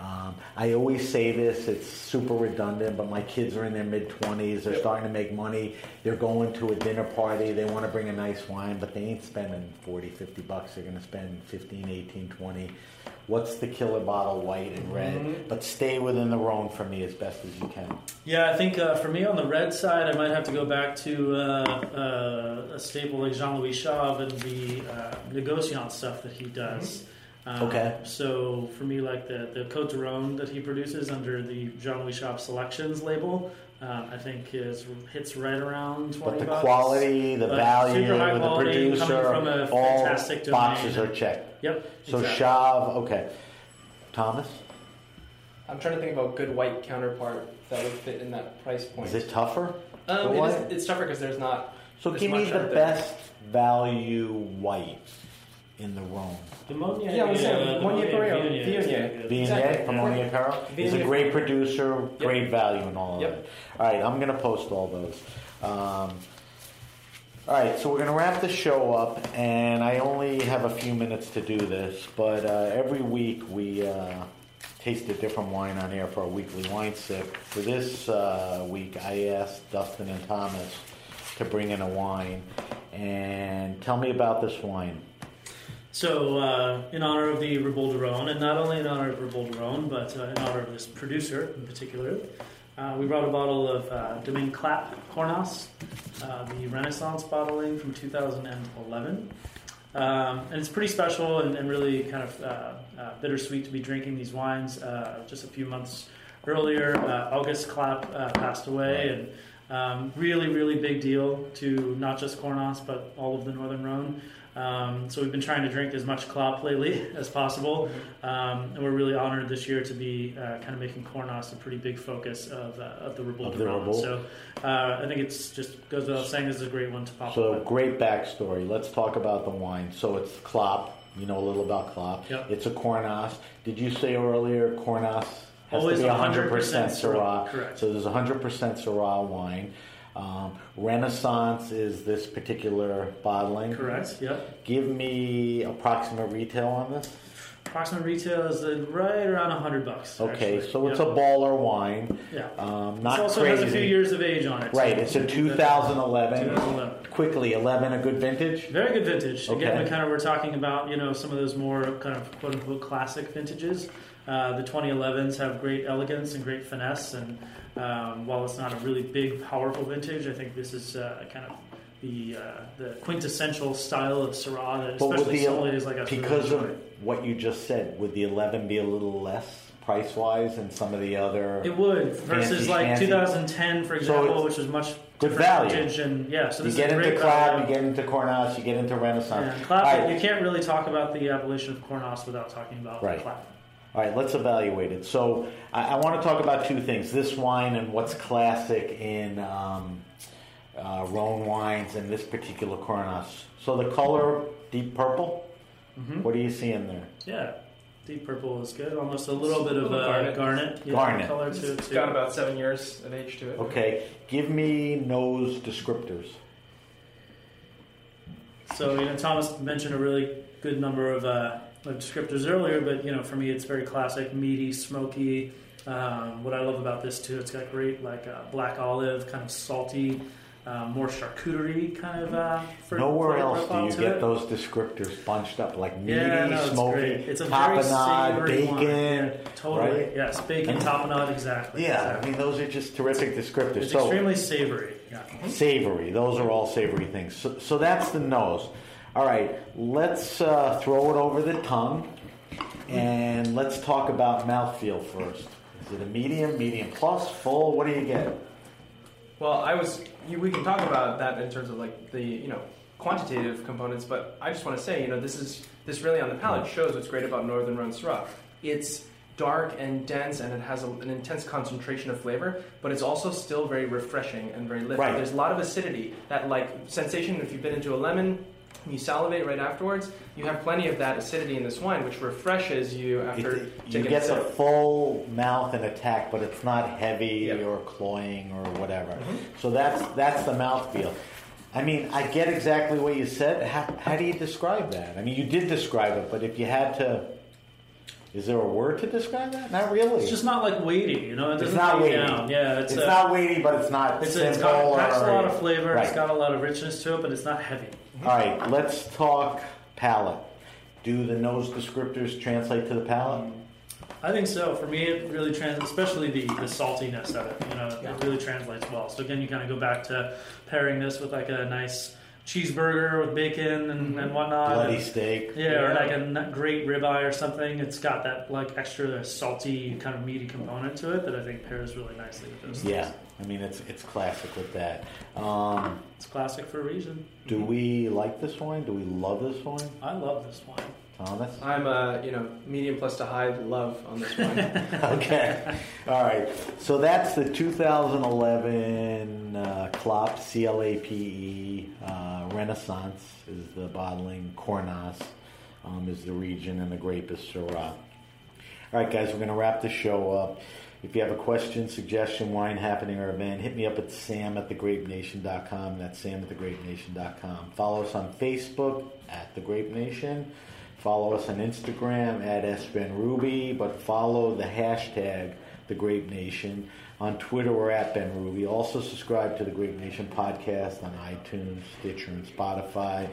Um, I always say this, it's super redundant, but my kids are in their mid 20s. They're starting to make money. They're going to a dinner party. They want to bring a nice wine, but they ain't spending 40, 50 bucks. They're going to spend 15, 18, 20. What's the killer bottle, white and red? But stay within the Rhone for me as best as you can.
Yeah, I think uh, for me on the red side, I might have to go back to uh, uh, a staple like Jean Louis Chave and the uh, negociant stuff that he does. Um,
Okay.
So for me, like the the Cote de that he produces under the Jean Louis Chave Selections label, um, I think is hits right around twenty
But the
bucks.
quality, the
But
value,
super high
the
quality,
producer,
from a
all
fantastic
boxes
domain.
are checked.
Yep.
So
exactly.
Chave, okay. Thomas,
I'm trying to think about a good white counterpart that would fit in that price point.
is it tougher?
um,
the white?
it's tougher because there's not.
So
This
give me the
out there.
best value white in the Rhone.
The Monier,
Yeah, I was saying,
uh, the
Monier Perréol,
Viognier is
Viognier.
very good.
Viognier
Exactly.
from Monier Carol is a
Viognier.
great producer, great value and all of
Yep.
it. All right, I'm going to post all those. Um, all right, so we're going to wrap the show up, and I only have a few minutes to do this, but uh, every week we uh, taste a different wine on air for our weekly wine sip. For this uh, week, I asked Dustin and Thomas to bring in a wine, and tell me about this wine.
So, uh, in honor of the Rhone, and not only in honor of Rhone, but uh, in honor of this producer in particular, uh, we brought a bottle of uh, Domaine Clape Cornas, uh, the Renaissance bottling from 2011. Um, and it's pretty special and, and really kind of uh, uh, bittersweet to be drinking these wines. Uh, just a few months earlier, uh, August Clape uh, passed away, and um, really, really big deal to not just Cornas but all of the Northern Rhone. Um, so we've been trying to drink as much Clape lately as possible, um, and we're really honored this year to be uh, kind of making Cornas a pretty big focus of, uh, of the
the
Rhone. So uh, I think it's just goes without saying this is a great one to pop
So
up.
great backstory. Let's talk about the wine. So it's Clape. You know a little about Clape.
Yep.
It's a Cornas. Did you say earlier Cornas has
Always
to be
100%
100% Syrah?
Syrah, correct.
So there's 100% Syrah wine. Um, Renaissance is this particular bottling.
Correct. Yep.
Give me approximate retail on this.
Approximate retail is right around hundred bucks.
Okay,
actually.
so it's
Yep.
a baller wine.
Yeah.
Um,
It
not
also
crazy.
has a few years of age on it.
Right,
too.
it's a 2011.
2011.
Quickly, 11 a good vintage.
Very good vintage.
Okay.
Again, we kind of we're talking about you know some of those more kind of quote unquote classic vintages. Uh, the 2011s have great elegance and great finesse, and um, while it's not a really big, powerful vintage, I think this is uh, kind of the uh, the quintessential style of Syrah that
But
especially
the
sommeliers like a
because
enjoy.
of what you just said, would the 11 be a little less price wise than some of the other?
It would versus
Fancy
like
schmancy.
2010, for example,
it's
which was much
good value.
vintage, and yeah, so
you
this
get
is
into
Clape,
you get into Cornas, you get into Renaissance.
Yeah,
Clape, right,
you can't really talk about the appellation of Cornas without talking about
Right.
Clape.
All right, let's evaluate it. So I, I want to talk about two things: this wine and what's classic in um, uh, Rhone wines and this particular Cornas. So the color, deep purple.
Mm-hmm.
What do you see in there?
Yeah, deep purple is good. Almost a little bit of
little
uh,
garnet.
garnet, yeah,
Garnet.
color to it
It's
too.
got about seven years of age to it.
Okay, give me nose descriptors.
So you know, Thomas mentioned a really good number of, uh, of descriptors earlier, but you know, for me, it's very classic, meaty, smoky. Um, what I love about this too, it's got great like uh, black olive, kind of salty, um, more charcuterie kind of. Uh, fr-
Nowhere else do you get
it.
those descriptors bunched up like meaty,
Yeah, no, it's
smoky.
It's a very
tapenade, bacon.
Yeah, totally.
right?
Yes, bacon,
And-
tapenade, exactly.
Yeah, I mean those are just terrific descriptors.
it's
so
extremely savory. Yeah.
savory, those are all savory things. So, so that's the nose. All right, let's uh, throw it over the tongue, and let's talk about mouthfeel first. Is it a medium, medium plus, full? What do you get?
Well, I was. You, we can talk about that in terms of like the you know quantitative components, but I just want to say you know this is this really on the palate shows what's great about Northern Rhone Syrah. It's dark and dense, and it has a, an intense concentration of flavor, but it's also still very refreshing and very lifting.
Right.
There's a lot of acidity. That like sensation if you've been into a lemon. You salivate right afterwards. You have plenty of that acidity in this wine, which refreshes you after
It- you get
a
the
sip.
full mouth and attack, but it's not heavy
Yep.
or cloying or whatever.
Mm-hmm.
So that's that's the mouthfeel. I mean, I get exactly what you said. How, how do you describe that? I mean, you did describe it, but if you had to, is there a word to describe that? Not really.
It's just not like weighty, you know. It
It's
doesn't
not weighty.
down. Yeah, it's,
It's
uh,
not weighty, but it's not
It's,
simple.
it's got packs a lot of flavor. It's got a lot of richness to it, but it's not heavy.
All right, let's talk palate. Do the nose descriptors translate to the palate?
I think so. For me, it really translates, especially the, the saltiness of it. You know, it really translates well. So again, you kind of go back to pairing this with like a nice cheeseburger with bacon and, and whatnot.
Bloody
And-
steak.
yeah, or like a great ribeye or something. It's got that like extra salty kind of meaty component to it that I think pairs really nicely with those.
Yeah,
things.
I mean it's it's classic with that. Um,
it's classic for a reason.
do we like this wine? Do we love this wine,
I love this wine.
Thomas?
I'm a you know medium plus to high love on this wine.
okay. All right. So that's the 2011 uh, Clape C L A P E uh, Renaissance is the bottling. Cornas um, is the region, and the grape is Syrah. All right, guys, we're going to wrap the show up. If you have a question, suggestion, wine happening, or event, hit me up at sam at thegrapenation.com. That's sam at thegrapenation.com. Follow us on Facebook at The Grape Nation. Follow us on Instagram at SBenrubi, but follow the hashtag The Grape Nation. On Twitter, we're at Benrubi. Also, subscribe to the Grape Nation podcast on iTunes, Stitcher, and Spotify.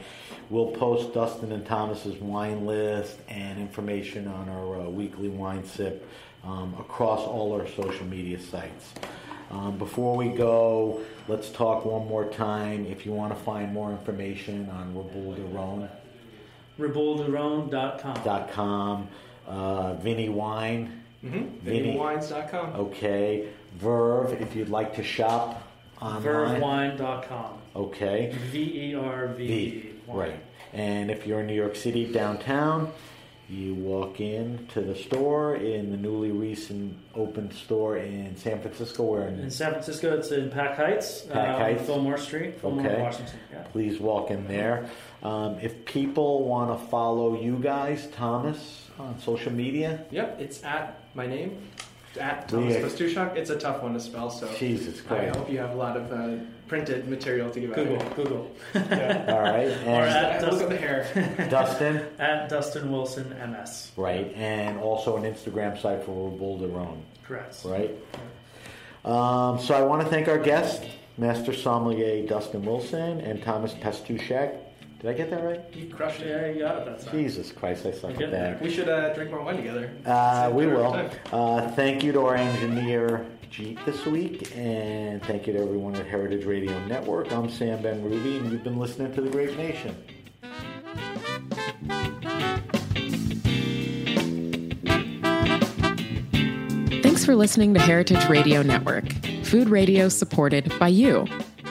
We'll post Dustin and Thomas's wine list and information on our uh, weekly wine sip um, across all our social media sites. Um, before we go, let's talk one more time. If you want to find more information on Reboule du Rhone,
rebouledurhone.com.
dot com, uh, Vinny Wine.
Mm-hmm.
Vinny.
VinnyWines.com.
Okay, Verve. If you'd like to shop online.
Vervewine.com.
Okay.
V E R V
V. Right. And if you're in New York City downtown, you walk in to the store in the newly recent open store in San Francisco. Where
In
in,
San Francisco, it's in Pac Heights,
Pac
uh,
Heights.
Fillmore Street, Fillmore,
Okay.
Washington. Yeah.
please walk in there. Um, if people want to follow you guys, Thomas, on social media,
Yep, it's at my name, at Thomas
Yeah.
It's a tough one to spell, so
Jesus Christ.
I hope you have a lot of uh, printed material to give
Google,
out.
Google.
Yeah.
All right,
Or
and
at
Look at the
Dustin,
hair.
Dustin,
at Dustin Wilson MS.
right, and also an Instagram site for Boulder Roan.
Correct.
right? Um, so I want to thank our guests, Master Sommelier Dustin Wilson and Thomas Pastuszak. Did I get that right?
You crushed it.
Yeah, you got it. That's right.
Jesus Christ, I suck at that.
We should uh, drink more wine together.
Uh, we will. Uh, thank you to our engineer, Jeep, this week, and thank you to everyone at Heritage Radio Network. I'm Sam Benrubi, and you've been listening to The Grape Nation.
Thanks for listening to Heritage Radio Network, food radio supported by you.